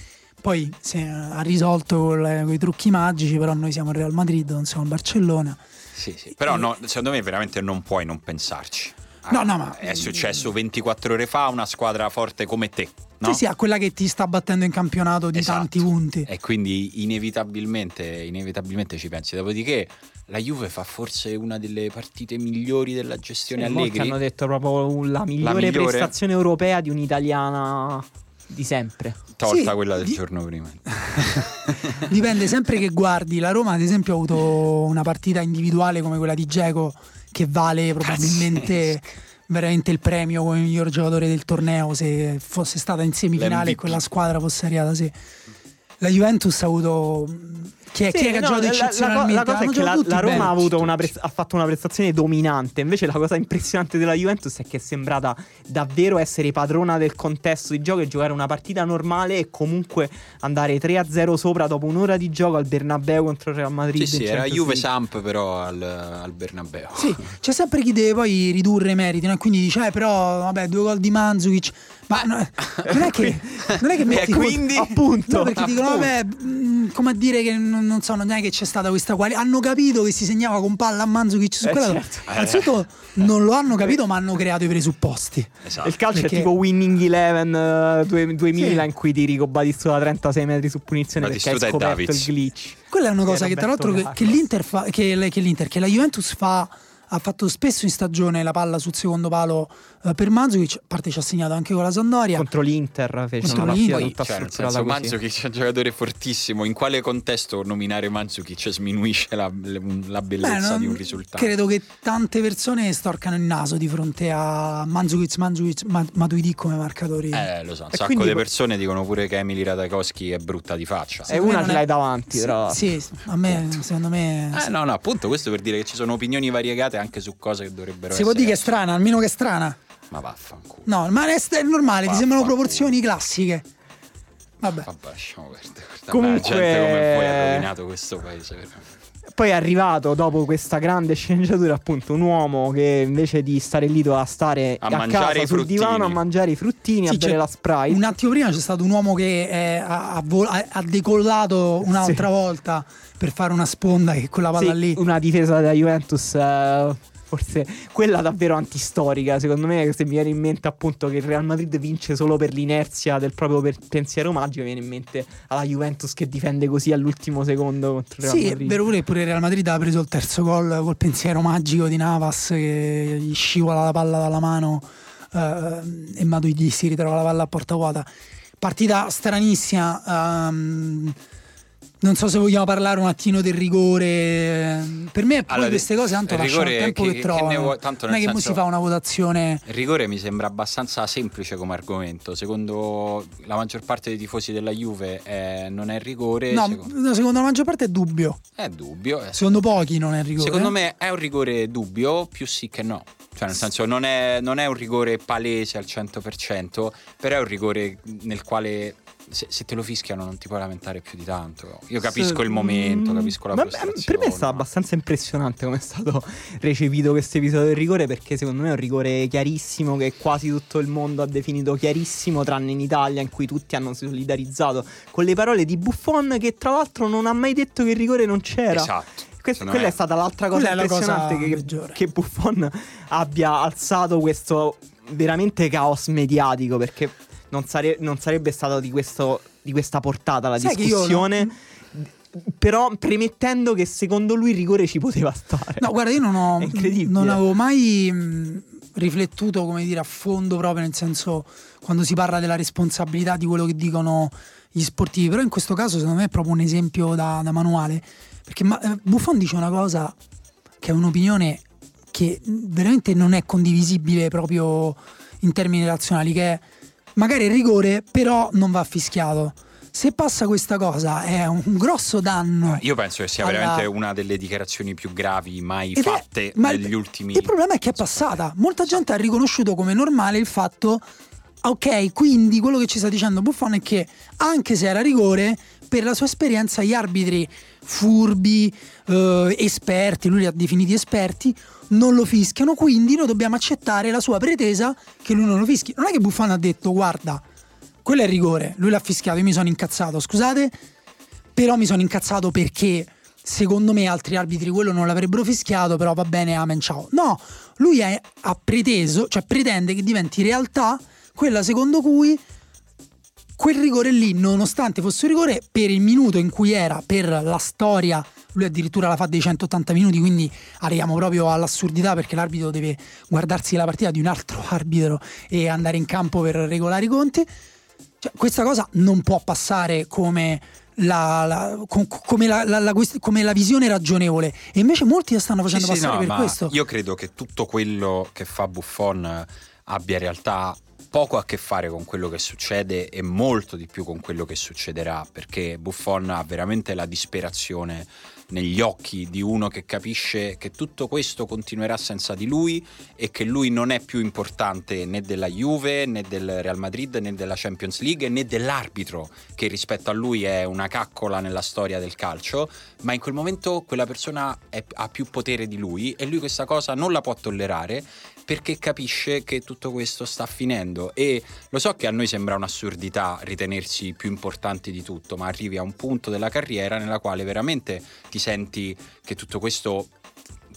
Poi se, ha risolto con i trucchi magici, però noi siamo il Real Madrid, non siamo il Barcellona. Sì, sì. Però no, secondo me veramente non puoi non pensarci. No, no, ma- È successo 24 ore fa a una squadra forte come te. No? Sì, sì, a quella che ti sta battendo in campionato di Esatto. tanti punti. E quindi inevitabilmente, inevitabilmente ci pensi. Dopodiché la Juve fa forse una delle partite migliori della gestione Sì, Allegri. hanno detto proprio la migliore, migliore? prestazione europea di un'italiana di sempre. Tolta Sì, quella del di- giorno prima. Dipende sempre che guardi. La Roma, ad esempio, ha avuto una partita individuale come quella di Geco che vale probabilmente veramente il premio come miglior giocatore del torneo se fosse stata in semifinale e quella squadra fosse arrivata sì. La Juventus ha avuto chi è, chi è che ha no, giocato la- la, eccezionalmente? la cosa è che la, la Roma bene. ha, avuto una pres- ha fatto una prestazione dominante. Invece, la cosa impressionante della Juventus è che è sembrata davvero essere padrona del contesto di gioco e giocare una partita normale e comunque andare 3-0 sopra dopo un'ora di gioco al Bernabeu contro il Real Madrid. Sì, sì, era Juve. Samp però al, al Bernabeu. Sì, c'è sempre chi deve poi ridurre i meriti, no? E quindi dice, eh, però, vabbè, due gol di Mandzukic. Ma no- non è che, non è che metti... E quindi? Appunto. No, perché dicono, Appunto. vabbè, mh, come a dire che non, non so, non è che c'è stata questa qualità. Hanno capito che si segnava con palla a Mandzukic su Eh, quella. certo. Innanzitutto non lo hanno capito, ma hanno creato i presupposti. Esatto. Il calcio Perché- è tipo Winning Eleven eh, due- 2000 Sì. in cui tiri con Batistuta da 36 metri su punizione perché hai Batistuta scoperto il glitch. Quella è una cosa che tra l'altro che, che l'Inter fa, che, che l'Inter, che la Juventus fa, ha fatto spesso in stagione la palla sul secondo palo eh, per Mandzukic, a parte ci ha segnato anche con la Sandoria. Contro l'Inter fece Contro una partita l'Inter. tutta Cioè, strutturata senso, così. Mandzukic è un giocatore fortissimo. In quale contesto nominare Mandzukic sminuisce la, la bellezza Beh, non- di un risultato? Credo che tante persone storcano il naso di fronte a Mandzukic, Mandzukic, Ma- Matuidi come marcatori. Eh, lo so, un E sacco quindi di persone dicono pure che Emily Radakowski è brutta di faccia. Me una ce è- l'hai davanti, Sì, però. sì, a me, secondo me. Eh, no, no, appunto, questo per dire che ci sono opinioni variegate anche su cose che dovrebbero si essere. può dire che è strana, almeno che è strana. Ma vaffanculo. No, ma è, è normale, ti sembrano proporzioni classiche. Vabbè. Vabbè, lasciamo perdere. Guarda, Comunque- gente come voi ha rovinato questo paese. veramente. Poi è arrivato dopo questa grande sceneggiatura, appunto, un uomo che invece di stare lì doveva stare A a, mangiare casa sul divano a mangiare i fruttini, Sì, a bere c'è- la Sprite. Un attimo prima c'è stato un uomo che eh, ha, ha ha- ha decollato un'altra volta per fare una sponda che quella palla Sì, lì. una difesa della Juventus eh, forse quella davvero antistorica secondo me se mi viene in mente appunto che il Real Madrid vince solo per l'inerzia del proprio pensiero magico viene in mente alla Juventus che difende così all'ultimo secondo contro il Real Sì, è Madrid vero pure pure il Real Madrid ha preso il terzo gol col pensiero magico di Navas che gli scivola la palla dalla mano eh, e Matuidi si ritrova la palla a porta vuota. Partita stranissima. ehm, non so se vogliamo parlare un attimo del rigore. Per me, poi Allora, queste cose tanto lasciano il tempo che- che, che trovano. ne vuoi- non è che senso- si fa una votazione. Il rigore mi sembra abbastanza semplice come argomento. Secondo la maggior parte dei tifosi della Juve eh, non è rigore. No, secondo, no, secondo la maggior parte è dubbio. è dubbio. eh. Secondo pochi non è rigore. Secondo me è un rigore dubbio, più sì che no. Cioè, nel senso, non è, non è un rigore palese al 100%, però è un rigore nel quale se, se te lo fischiano non ti puoi lamentare più di tanto. Io capisco Sì, il momento, mm, capisco la ma- frustrazione. Per me è stato ma- abbastanza impressionante come è stato recepito questo episodio del rigore perché secondo me è un rigore chiarissimo che quasi tutto il mondo ha definito chiarissimo tranne in Italia in cui tutti hanno solidarizzato con le parole di Buffon che tra l'altro non ha mai detto che il rigore non c'era. Esatto. Questa- quella me- è stata l'altra cosa Quella è la cosa impressionante che, peggiore. che Buffon abbia alzato questo veramente caos mediatico perché non, sare- non sarebbe stato di, questo- di questa portata la Sai discussione. Però premettendo che secondo lui il rigore ci poteva stare. No, guarda, io non, ho, non avevo mai mh, riflettuto, come dire, a fondo proprio, nel senso, quando si parla della responsabilità di quello che dicono gli sportivi. Però in questo caso, secondo me, è proprio un esempio da, da manuale. Perché ma- eh, Buffon dice una cosa che è un'opinione che veramente non è condivisibile proprio in termini razionali, che è magari il rigore, però non va fischiato. Se passa questa cosa è un grosso danno. Io penso che sia alla- veramente una delle dichiarazioni più gravi mai Ed è- fatte ma il- negli ultimi Il problema è che è passata. Molta gente ha riconosciuto come normale il fatto. Ok, quindi quello che ci sta dicendo Buffon è che anche se era rigore, per la sua esperienza gli arbitri furbi, eh, esperti, lui li ha definiti esperti, non lo fischiano, quindi noi dobbiamo accettare la sua pretesa che lui non lo fischi. Non è che Buffon ha detto guarda, quello è rigore, lui l'ha fischiato, io mi sono incazzato, scusate, però mi sono incazzato perché secondo me altri arbitri quello non l'avrebbero fischiato, però va bene, amen, ciao. No, lui è- ha preteso, cioè pretende che diventi realtà quella secondo cui quel rigore lì, nonostante fosse un rigore, per il minuto in cui era, per la storia, lui addirittura la fa dei 180 minuti, quindi arriviamo proprio all'assurdità perché l'arbitro deve guardarsi la partita di un altro arbitro e andare in campo per regolare i conti. Cioè, questa cosa non può passare come la, la, com, come, la, come, la, visione ragionevole e invece molti la stanno facendo sì, passare sì, no, per questo. Io credo che tutto quello che fa Buffon abbia in realtà poco a che fare con quello che succede e molto di più con quello che succederà perché Buffon ha veramente la disperazione negli occhi di uno che capisce che tutto questo continuerà senza di lui e che lui non è più importante né della Juve né del Real Madrid né della Champions League né dell'arbitro che rispetto a lui è una caccola nella storia del calcio, ma in quel momento quella persona è, ha più potere di lui e lui questa cosa non la può tollerare perché capisce che tutto questo sta finendo. E lo so che a noi sembra un'assurdità ritenersi più importanti di tutto, ma arrivi a un punto della carriera nella quale veramente ti senti che tutto questo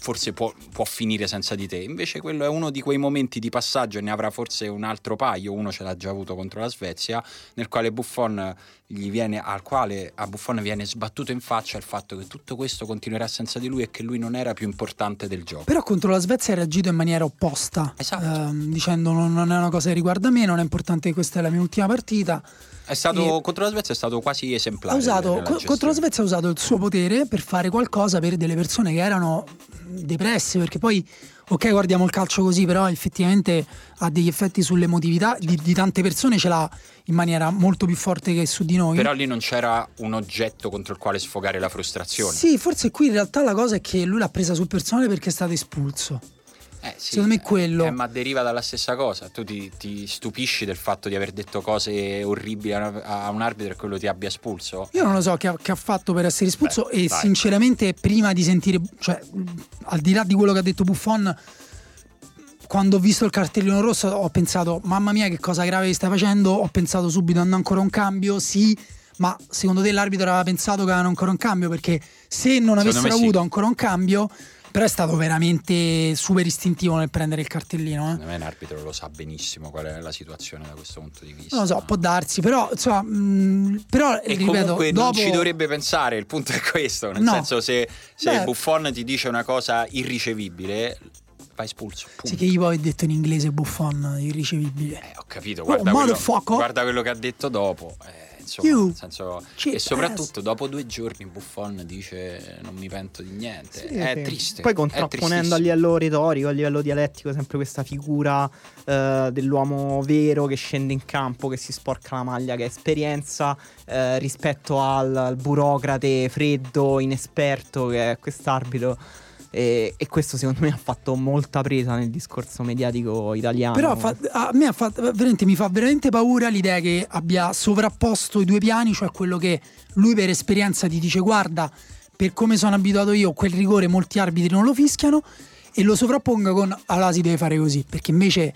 forse può, può, finire senza di te. Invece quello è uno di quei momenti di passaggio, e ne avrà forse un altro paio, uno ce l'ha già avuto contro la Svezia, nel quale Buffon gli viene, al quale a Buffon viene sbattuto in faccia il fatto che tutto questo continuerà senza di lui e che lui non era più importante del gioco. Però contro la Svezia ha reagito in maniera opposta, esatto. ehm, dicendo non, è una cosa che riguarda me, non è importante che questa è la mia ultima partita. È stato, contro la Svezia è stato quasi esemplare. Usato, co- contro la Svezia ha usato il suo potere per fare qualcosa per delle persone che erano depresse, perché poi, ok, guardiamo il calcio così, però effettivamente ha degli effetti sull'emotività di, di tante persone, ce l'ha in maniera molto più forte che su di noi. Però lì non c'era un oggetto contro il quale sfogare la frustrazione. Sì, forse qui in realtà la cosa è che lui l'ha presa sul personale perché è stato espulso. Eh, sì, Secondo me è quello. Eh, ma deriva dalla stessa cosa. Tu ti, ti, stupisci del fatto di aver detto cose orribili a, un arbitro e quello ti abbia espulso? Io non lo so che ha, che ha fatto per essere espulso Beh, e vai. sinceramente prima di sentire, cioè al di là di quello che ha detto Buffon, quando ho visto il cartellino rosso ho pensato mamma mia che cosa grave stai facendo, ho pensato subito hanno ancora un cambio, sì. Ma secondo te l'arbitro aveva pensato che avevano ancora un cambio? Perché se non avessero avuto sì. ancora un cambio, però è stato veramente super istintivo nel prendere il cartellino. Eh. Secondo me l'arbitro lo sa benissimo qual è la situazione da questo punto di vista. Non lo so, può darsi, però insomma, mh, mm, però e ripeto, comunque dopo... non ci dovrebbe pensare, il punto è questo, nel no. senso se, se Buffon ti dice una cosa irricevibile vai espulso. Punto. Sì, che io poi ho detto in inglese Buffon, irricevibile. Eh, ho capito, guarda, oh, quello, guarda quello che ha detto dopo. Eh insomma, senso, e soprattutto dopo due giorni Buffon dice non mi pento di niente. Sì, è sì. triste. Poi contrapponendo a livello retorico, a livello dialettico, sempre questa figura eh, dell'uomo vero che scende in campo, che si sporca la maglia, che ha esperienza eh, rispetto al, al burocrate freddo, inesperto che è quest'arbitro e, e, questo secondo me ha fatto molta presa nel discorso mediatico italiano. Però fa, a me fa, mi fa veramente paura l'idea che abbia sovrapposto i due piani, cioè quello che lui per esperienza ti dice guarda, per come sono abituato io, quel rigore molti arbitri non lo fischiano e lo sovrapponga con allora si deve fare così, perché invece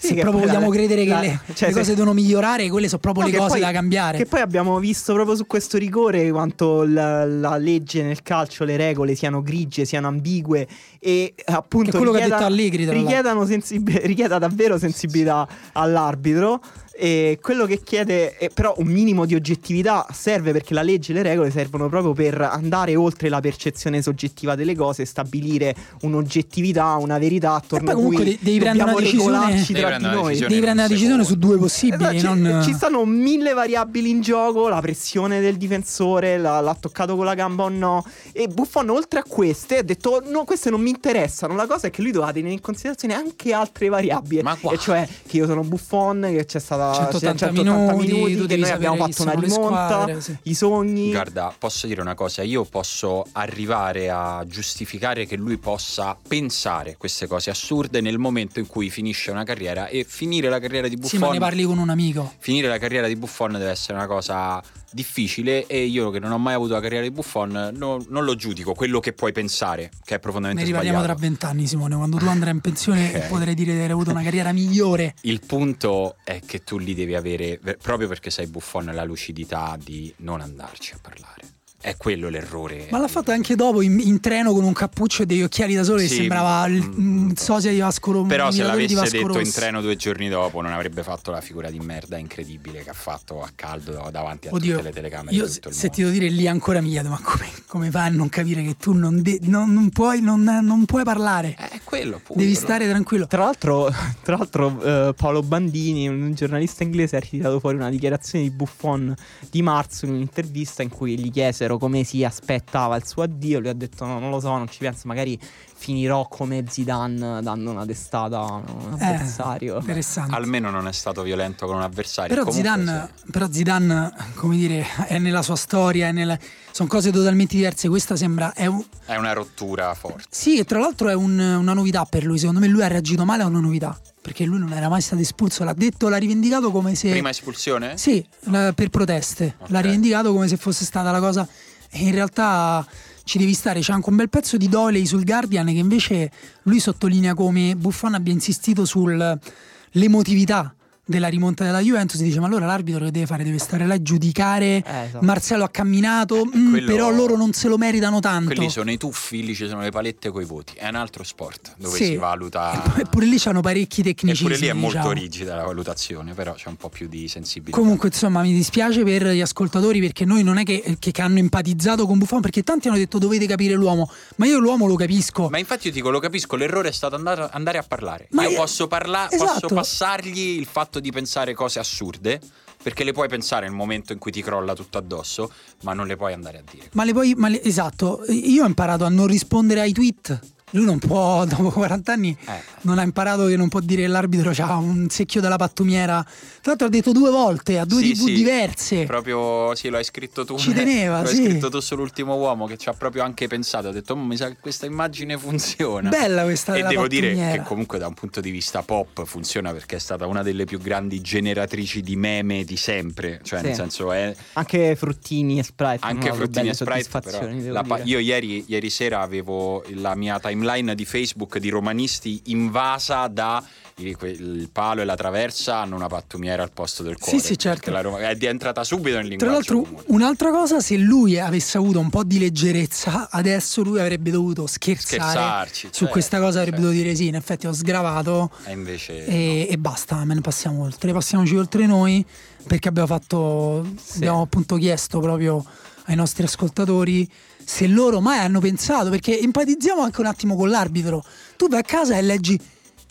sì, se proprio vogliamo la, credere che la, le, cioè, le, cose devono migliorare, quelle sono proprio no, le cose poi, da cambiare. Che poi abbiamo visto proprio su questo rigore quanto la, la, legge nel calcio, le regole siano grigie, siano ambigue e appunto richieda, Allegri, richiedano sensib- richieda davvero sensibilità all'arbitro e quello che chiede, è, però, un minimo di oggettività serve perché la legge e le regole servono proprio per andare oltre la percezione soggettiva delle cose, stabilire un'oggettività, una verità attorno a cui devi prendere una decisione, tra di noi. Devi prendere una decisione su due possibili. Esatto, non... Ci stanno mille variabili in gioco: la pressione del difensore, la, l'ha toccato con la gamba o no. E Buffon, oltre a queste, ha detto: No, queste non mi interessano. La cosa è che lui doveva tenere in considerazione anche altre variabili. E cioè che io sono Buffon, che c'è stata 180, 180 minuti, minuti noi abbiamo fatto una rimonta, squadre, sì. i sogni. Guarda, posso dire una cosa, io posso arrivare a giustificare che lui possa pensare queste cose assurde nel momento in cui finisce una carriera e finire la carriera di Buffon. Sì, ma ne parli con un amico. Finire la carriera di Buffon deve essere una cosa difficile e io che non ho mai avuto la carriera di Buffon no, non lo giudico quello che puoi pensare che è profondamente ne sbagliato. Ne riparliamo tra vent'anni Simone, quando tu andrai in pensione okay. potrei dire di aver avuto una carriera migliore. Il punto è che tu lì devi avere, proprio perché sei Buffon, la lucidità di non andarci a parlare È quello l'errore. Ma l'ha fatto anche dopo in, in treno con un cappuccio e degli occhiali da sole Sì, che sembrava il mm, mm, sosia di Vasco Rom- Però se l'avesse detto in Rossi. treno due giorni dopo non avrebbe fatto la figura di merda incredibile che ha fatto a caldo davanti a Oddio, tutte le telecamere io di tutto il se mondo. ti devo dire lì ancora mi chiedo, ma come, come fai a non capire che tu non, de- non- non puoi, non, non puoi parlare? Eh, È quello appunto. Devi no? stare tranquillo. Tra l'altro, tra l'altro eh, Paolo Bandini, un giornalista inglese, ha ritirato fuori una dichiarazione di Buffon di marzo in un'intervista in cui gli chiesero come si aspettava il suo addio. Lui ha detto: No, non lo so, non ci penso, magari finirò come Zidane dando una testata a un Eh, avversario. interessante. Almeno non è stato violento con un avversario. Però Comunque, Zidane, sì. però Zidane, come dire, è nella sua storia, è nella- sono cose totalmente diverse. Questa sembra. È un... è una rottura forte. Sì, e tra l'altro è un- una novità per lui. Secondo me lui ha reagito male a una novità. Perché lui non era mai stato espulso. L'ha detto, l'ha rivendicato come se. Prima espulsione? Sì, la- per proteste. Ok. L'ha rivendicato come se fosse stata la cosa. E in realtà ci devi stare. C'è anche un bel pezzo di Doley sul Guardian che invece lui sottolinea come Buffon abbia insistito sull'emotività della rimonta della Juventus. Dice: Ma allora l'arbitro che deve fare? Deve stare là a giudicare. Eh, esatto. Marcelo ha camminato, mm, quello- però loro non se lo meritano tanto. Quelli sono i tuffi, lì ci sono le palette coi voti. È un altro sport dove Sì. si valuta. Eppure lì c'hanno parecchi tecnici. Eppure lì è molto diciamo. rigida la valutazione, però c'è un po' più di sensibilità. Comunque, insomma, mi dispiace per gli ascoltatori perché noi non è che, che- che hanno empatizzato con Buffon, perché tanti hanno detto dovete capire l'uomo, ma io l'uomo lo capisco. Ma infatti io dico, lo capisco, l'errore è stato andare, andare a parlare. Ma io io- posso, parla- Esatto. posso passargli il fatto di pensare cose assurde, perché le puoi pensare nel momento in cui ti crolla tutto addosso, ma non le puoi andare a dire. Ma le puoi. ma le- esatto, io ho imparato a non rispondere ai tweet. Lui non può, dopo 40 anni, Eh. non ha imparato che non può dire che l'arbitro ha un secchio della pattumiera. Tra l'altro, ha detto due volte a due Sì, TV sì, diverse. Proprio, sì, lo hai scritto tu. Ci teneva, Lo hai sì. scritto tu sull'ultimo uomo che ci ha proprio anche pensato. Ha detto, "Mm, mi sa che questa immagine funziona. Bella questa E devo dire che comunque da un punto di vista pop funziona perché è stata una delle più grandi generatrici di meme di sempre. Cioè, Sì. nel senso, è, Anche Fruttini e Sprite. anche Fruttini e Sprite però, pa- io ieri, ieri sera avevo la mia timeline di Facebook di romanisti invasa da il, palo e la traversa hanno una pattumiera al posto del cuore sì, certo. perché la Roma- è entrata subito nel Tra linguaggio l'altro, comune. un'altra cosa, se lui avesse avuto un po' di leggerezza, adesso lui avrebbe dovuto scherzare Scherzarci, su certo, questa cosa, avrebbe certo. dovuto dire sì, in effetti ho sgravato e invece e, e basta, me ne passiamo oltre, passiamoci oltre noi perché abbiamo fatto, abbiamo appunto chiesto proprio ai nostri ascoltatori se loro mai hanno pensato, perché empatizziamo anche un attimo con l'arbitro, tu vai a casa e leggi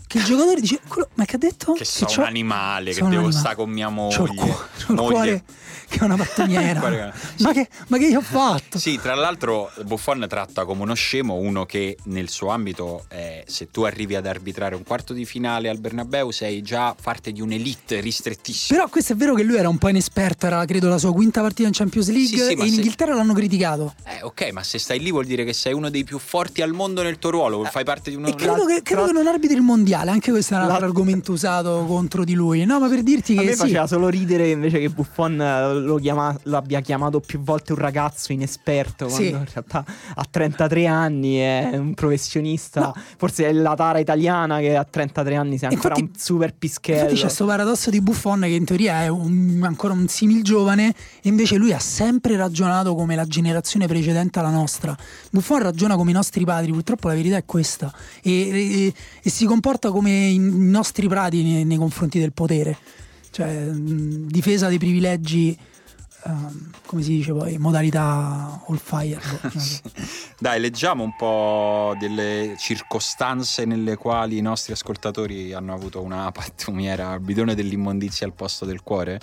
che il giocatore dice, "Quello- ma che ha detto? che sono c'ho- un animale, che un devo animale. stare con mia moglie. C'ho il, cuore, c'ho il moglie. cuore che è una pattumiera. Guarda, ma, che, ma che io ho fatto? Sì, tra l'altro Buffon tratta come uno scemo uno che nel suo ambito, eh, se tu arrivi ad arbitrare un quarto di finale al Bernabeu, sei già parte di un'elite ristrettissima. Però questo è vero che lui era un po' inesperto, era credo la sua quinta partita in Champions League Sì, sì, e in se- Inghilterra l'hanno criticato. Eh, ok, ma se stai lì vuol dire che sei uno dei più forti al mondo nel tuo ruolo, fai parte di uno... E credo, che, credo che non arbitri il mondiale, anche questo è un altro argomento usato contro di lui. No, ma per dirti A che me sì, faceva solo ridere invece che Buffon eh, lo, chiama- lo abbia chiamato più volte un ragazzo inesperto, Sì. quando in realtà ha 33 anni, è un professionista. No. Forse è la tara italiana che a 33 anni sia ancora Infatti- un super pischello. Infatti c'è questo paradosso di Buffon che in teoria è un- ancora un simil giovane e invece lui ha sempre ragionato come la generazione precedente alla nostra. Buffon ragiona come i nostri padri, purtroppo la verità è questa e, e- e si comporta come i nostri prati nei, nei confronti del potere, cioè mh, difesa dei privilegi, ehm, come si dice poi, modalità all fire. boh. Dai, leggiamo un po' delle circostanze nelle quali i nostri ascoltatori hanno avuto una pattumiera al bidone dell'immondizia al posto del cuore.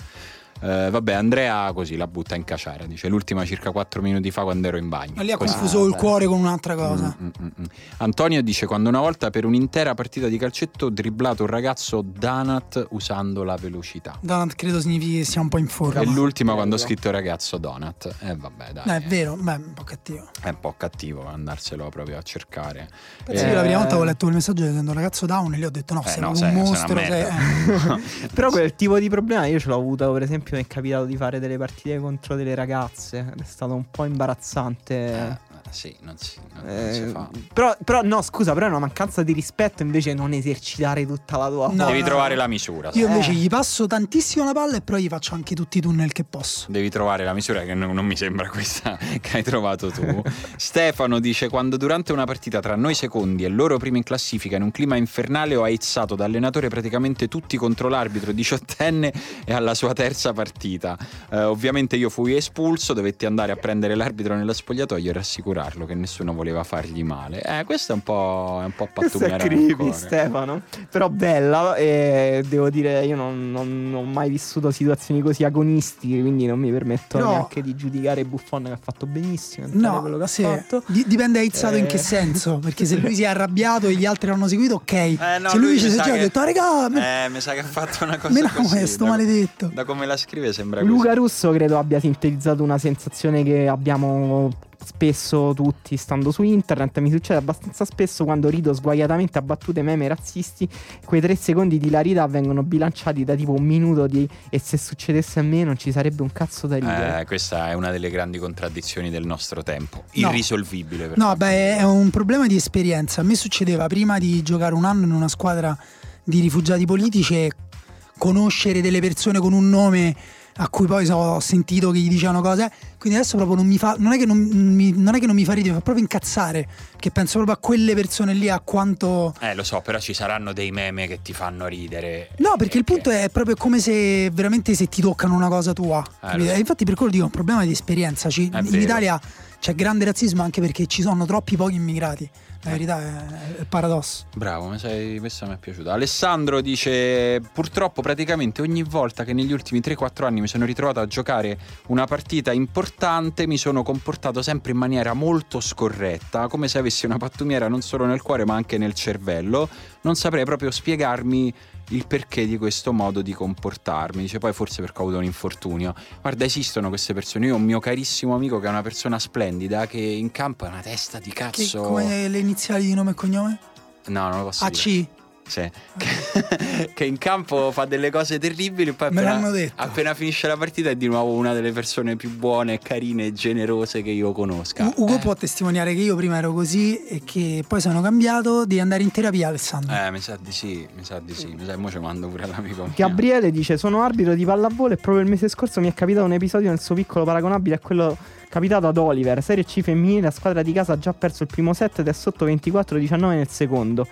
Eh, vabbè, Andrea così la butta in caciara. Dice l'ultima circa 4 minuti fa quando ero in bagno. Ma lì ha Così. confuso il beh. cuore con un'altra cosa. Mm, mm, mm, mm. Antonio dice quando una volta per un'intera partita di calcetto ho dribblato un ragazzo Donut usando la velocità. Donut credo significhi che sia un po' in forma. E l'ultima quando ho scritto ragazzo Donut. E vabbè, dai. No, è vero, beh, è un po' cattivo. È un po' cattivo andarselo proprio a cercare. Penso Eh, che la prima volta che ho letto quel messaggio dicendo un ragazzo down e lì ho detto no, Eh, sei no, un sei- sei mostro. sei- eh. Però quel tipo di problema io ce l'ho avuto, per esempio, mi è capitato di fare delle partite contro delle ragazze. ed È stato un po' imbarazzante. Eh, sì, non si, non, non si Eh, fa. però, però no, scusa, però è una mancanza di rispetto invece non esercitare tutta la tua No, Devi no, trovare no. la misura. Io invece Eh. gli passo tantissimo la palla e poi gli faccio anche tutti i tunnel che posso. Devi trovare la misura che non, non mi sembra questa che hai trovato tu. Stefano dice: Quando durante una partita tra noi secondi e loro primi in classifica, in un clima infernale, ho aizzato da allenatore praticamente tutti contro l'arbitro diciottenne e alla sua terza partita. Eh, ovviamente io fui espulso, dovetti andare a prendere l'arbitro nello spogliatoio e rassicurarlo che nessuno voleva fargli male. Eh, questo è un po', è un po' Questo è pattumiera creepy. Stefano. Però bella. E devo dire, io non, non- non ho mai vissuto situazioni così agonistiche. Quindi non mi permetto Però- neanche di giudicare Buffon che ha fatto benissimo. No, quello che ha sì. fatto. Di- dipende aizzato in che Eh. senso. Perché se lui si è arrabbiato e gli altri l'hanno seguito, ok. Eh, no, se lui, mi ci si sa è già che- detto, "Ah, regà, me- Eh, mi sa che ha fatto una cosa me la così. questo da- maledetto. Da come la scrive sembra Luca così. Russo credo abbia sintetizzato una sensazione che abbiamo spesso tutti stando su internet. Mi succede abbastanza spesso quando rido sguaiatamente a battute meme razzisti. Quei tre secondi di hilarità vengono bilanciati da tipo un minuto di e se succedesse a me non ci sarebbe un cazzo da ridere. Eh, questa è una delle grandi contraddizioni del nostro tempo, No. irrisolvibile. per No, quanto beh, è un problema di esperienza. A me succedeva prima di giocare un anno in una squadra di rifugiati politici e conoscere delle persone con un nome a cui poi so- ho sentito che gli dicevano cose. Quindi adesso proprio non mi fa. Non è che non mi, non è che non mi fa ridere, mi fa proprio incazzare. Che penso proprio a quelle persone lì, a quanto. Eh, lo so, però ci saranno dei meme che ti fanno ridere. No, perché il punto è proprio come se veramente se ti toccano una cosa tua. lo so. Infatti per quello dico è un problema di esperienza. Ci- in vero. Italia c'è grande razzismo anche perché ci sono troppi pochi immigrati. La verità è, è paradosso. Bravo, mi sei- questa mi è piaciuta. Alessandro dice: Purtroppo, praticamente ogni volta che negli ultimi 3-4 anni mi sono ritrovato a giocare una partita importante, mi sono comportato sempre in maniera molto scorretta, come se avessi una pattumiera non solo nel cuore ma anche nel cervello. Non saprei proprio spiegarmi il perché di questo modo di comportarmi. Dice poi forse perché ho avuto un infortunio. Guarda, esistono queste persone. Io ho un mio carissimo amico che è una persona splendida che in campo è una testa di Che, cazzo. come le iniziali di nome e cognome? No, non lo posso dire. AC. Sì. Che, che in campo fa delle cose terribili, poi appena, appena finisce la partita è di nuovo una delle persone più buone, carine e generose che io conosca. U- Ugo Eh, può testimoniare che io prima ero così e che poi sono cambiato di andare in terapia, Alessandro. eh, mi sa di sì, mi sa di sì. Mi sa, mo ci mando pure l'amico mio. Gabriele dice: Sono arbitro di pallavolo e proprio il mese scorso mi è capitato un episodio nel suo piccolo paragonabile a quello capitato ad Oliver. Serie C femminile, la squadra di casa ha già perso il primo set ed è sotto 24-19 nel secondo.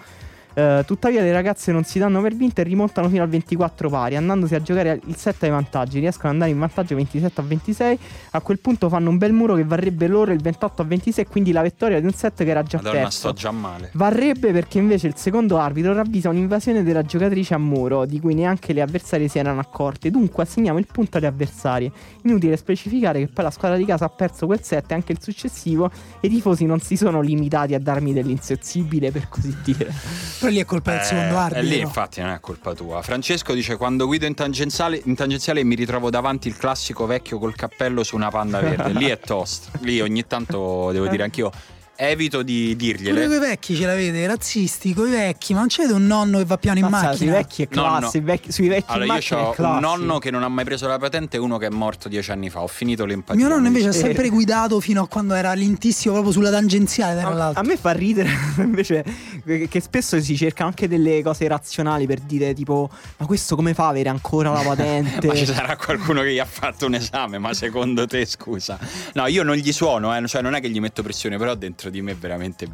Eh, tuttavia le ragazze non si danno per vinte e rimontano fino al 24 pari, andandosi a giocare il set ai vantaggi. Riescono ad andare in vantaggio 27 a 26. A quel punto fanno un bel muro che varrebbe loro il 28 a 26, quindi la vittoria di un set che era già Madonna, perso. sto già male. Varrebbe perché invece il secondo arbitro ravvisa un'invasione della giocatrice a muro, di cui neanche le avversarie si erano accorte. Dunque assegniamo il punto alle avversarie. Inutile specificare che poi la squadra di casa ha perso quel set e anche il successivo, e i tifosi non si sono limitati a darmi dell'insensibile, per così dire. Però lì è colpa del Eh, secondo e arbitro. lì infatti non è colpa tua. Francesco dice quando guido in tangenziale, in tangenziale mi ritrovo davanti il classico vecchio col cappello su una panda verde. lì è tosto. Lì ogni tanto devo dire anch'io evito di Pure dirgliele. coi vecchi ce l'avete, razzisti, coi vecchi, ma non c'è un nonno che va piano in Mazza, sui macchina. vecchi è classe, i vecchi- sui vecchi Allora, io ho un nonno che non ha mai preso la patente e uno che è morto dieci anni fa. Ho finito l'empatia. Mio nonno invece ha sempre guidato fino a quando era lentissimo proprio sulla tangenziale, tra A, a me fa ridere invece che che spesso si cercano anche delle cose razionali per dire tipo ma questo come fa a avere ancora la patente? Ma ci sarà qualcuno che gli ha fatto un esame, ma secondo te, scusa? No, io non gli suono, eh, cioè non è che gli metto pressione, però dentro di me veramente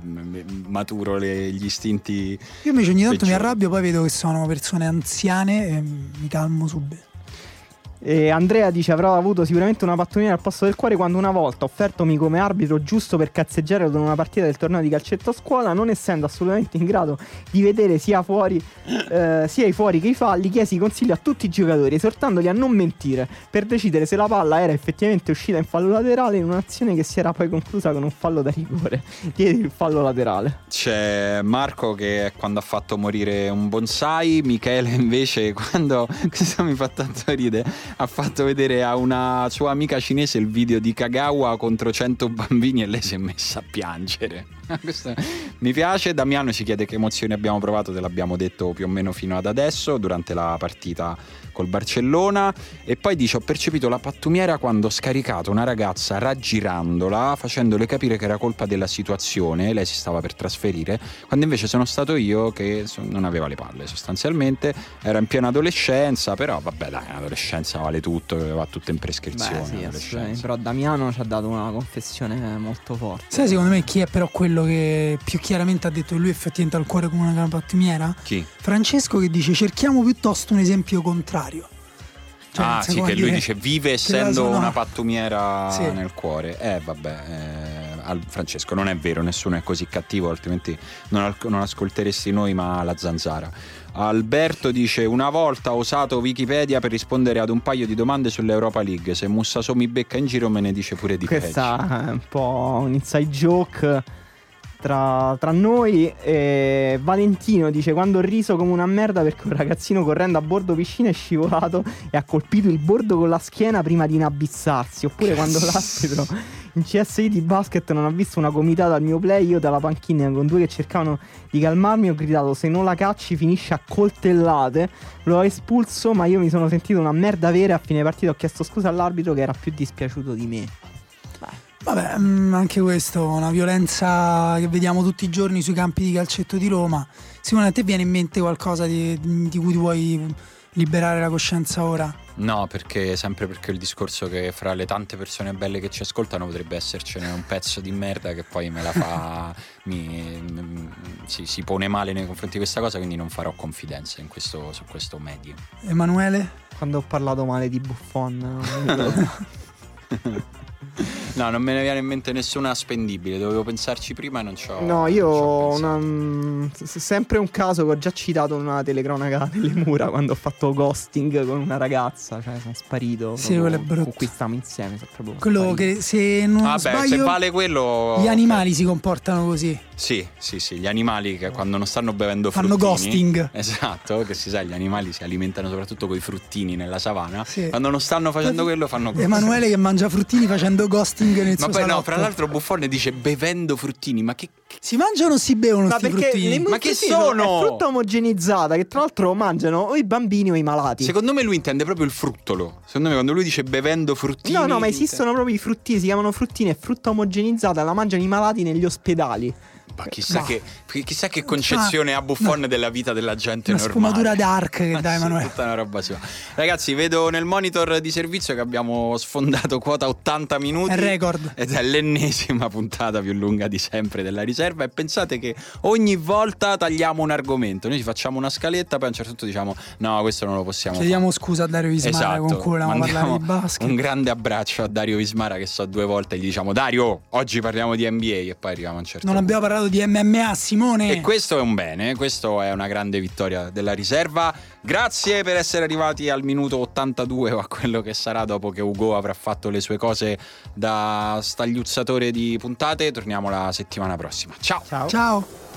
maturo le- gli istinti. Io invece ogni tanto mi Peggiore. arrabbio, poi vedo che sono persone anziane e mi calmo subito. E Andrea dice avrò avuto sicuramente una pattonina al posto del cuore quando una volta offertomi come arbitro giusto per cazzeggiare ad una partita del torneo di calcetto a scuola, non essendo assolutamente in grado di vedere sia fuori eh, sia i fuori che i falli, chiesi consiglio a tutti i giocatori esortandoli a non mentire per decidere se la palla era effettivamente uscita in fallo laterale in un'azione che si era poi conclusa con un fallo da rigore. Diedi il fallo laterale. C'è Marco che è quando ha fatto morire un bonsai, Michele invece quando, questo mi fa tanto ridere, ha fatto vedere a una sua amica cinese il video di Kagawa contro 100 bambini e lei si è messa a piangere. Questo mi piace. Damiano ci chiede che emozioni abbiamo provato, te l'abbiamo detto più o meno fino ad adesso durante la partita col Barcellona e poi dice ho percepito la pattumiera quando ho scaricato una ragazza raggirandola facendole capire che era colpa della situazione lei si stava per trasferire quando invece sono stato io che non aveva le palle sostanzialmente era in piena adolescenza però vabbè dai l'adolescenza vale tutto va tutto in prescrizione Beh, sì, però Damiano ci ha dato una confessione molto forte sai secondo me chi è però quello che più chiaramente ha detto che lui effettivamente ha il cuore come una pattumiera? chi? Francesco che dice cerchiamo piuttosto un esempio contrario cioè, ah, sì, che lui dice vive essendo sono... una pattumiera sì. nel cuore. Eh, vabbè, eh, Francesco, non è vero, nessuno è così cattivo, altrimenti non, non ascolteresti noi, ma la zanzara. Alberto dice: Una volta ho usato Wikipedia per rispondere ad un paio di domande sull'Europa League. Se Mussaso mi becca in giro, me ne dice pure di Questa peggio. è un po' un inside joke tra, tra noi. E Valentino dice: Quando ho riso come una merda perché un ragazzino correndo a bordo piscina è scivolato e ha colpito il bordo con la schiena prima di inabissarsi. Oppure quando l'arbitro in CSI di basket non ha visto una comitata al mio play, io dalla panchina con due che cercavano di calmarmi ho gridato: Se non la cacci, finisce a coltellate. Lo ho espulso, ma io mi sono sentito una merda vera. A fine partita ho chiesto scusa all'arbitro che era più dispiaciuto di me. Vabbè, mm, anche questo, una violenza che vediamo tutti i giorni sui campi di calcetto di Roma. Simone, a te viene in mente qualcosa di, di cui ti vuoi liberare la coscienza ora? No, perché sempre perché il discorso che fra le tante persone belle che ci ascoltano potrebbe essercene un pezzo di merda che poi me la fa, mi, mi, si, si, pone male nei confronti di questa cosa, quindi non farò confidenza questo, su questo medio. Emanuele? Quando ho parlato male di Buffon. No, non me ne viene in mente nessuna spendibile, dovevo pensarci prima e non c'ho. No, io ho una, mm, sempre un caso che ho già citato in una telecronaca delle mura quando ho fatto ghosting con una ragazza, cioè sono sparito. Sì, quello è brutto. Con cui stiamo insieme, proprio Quello sparito. che se non Vabbè, sbaglio, se vale quello gli animali si comportano così. Sì, sì, sì, gli animali che quando non stanno bevendo Fanno fruttini, ghosting. Esatto, che si sa, gli animali si alimentano soprattutto con i fruttini nella savana. Sì. Quando non stanno facendo quello fanno ghosting. Emanuele che mangia fruttini facendo ghosting nel Ma poi no, fra l'altro Buffone dice bevendo fruttini, ma che Si mangiano o si bevono Ma fruttini? le Ma che sono? È frutta omogenizzata che tra l'altro mangiano o i bambini o i malati. Secondo me lui intende proprio il fruttolo. Secondo me quando lui dice bevendo fruttini No, no, ma esistono proprio i fruttini, si chiamano fruttini, è frutta omogenizzata, la mangiano i malati negli ospedali. Ma chissà, Bah. che, chissà che concezione ha Buffon della vita della gente Una normale. sfumatura dark che sì, Emanuele. tutta una roba sua. Ragazzi, vedo nel monitor di servizio che abbiamo sfondato quota 80 minuti. È record. Ed è l'ennesima puntata più lunga di sempre della riserva. E pensate che ogni volta tagliamo un argomento. Noi ci facciamo una scaletta, poi a un certo punto diciamo: no, questo non lo possiamo Chiediamo fare. scusa a Dario Vismara Esatto, con cui volevamo parlare di basket. un grande abbraccio a Dario Vismara che so due volte gli diciamo Dario, oggi parliamo di NBA e poi arriviamo a un certo Non punto. abbiamo parlato di MMA, Simone. E questo è un bene, questo è una grande vittoria della riserva. Grazie per essere arrivati al minuto 82 o a quello che sarà dopo che Ugo avrà fatto le sue cose da stagliuzzatore di puntate. Torniamo la settimana prossima. Ciao! Ciao. Ciao.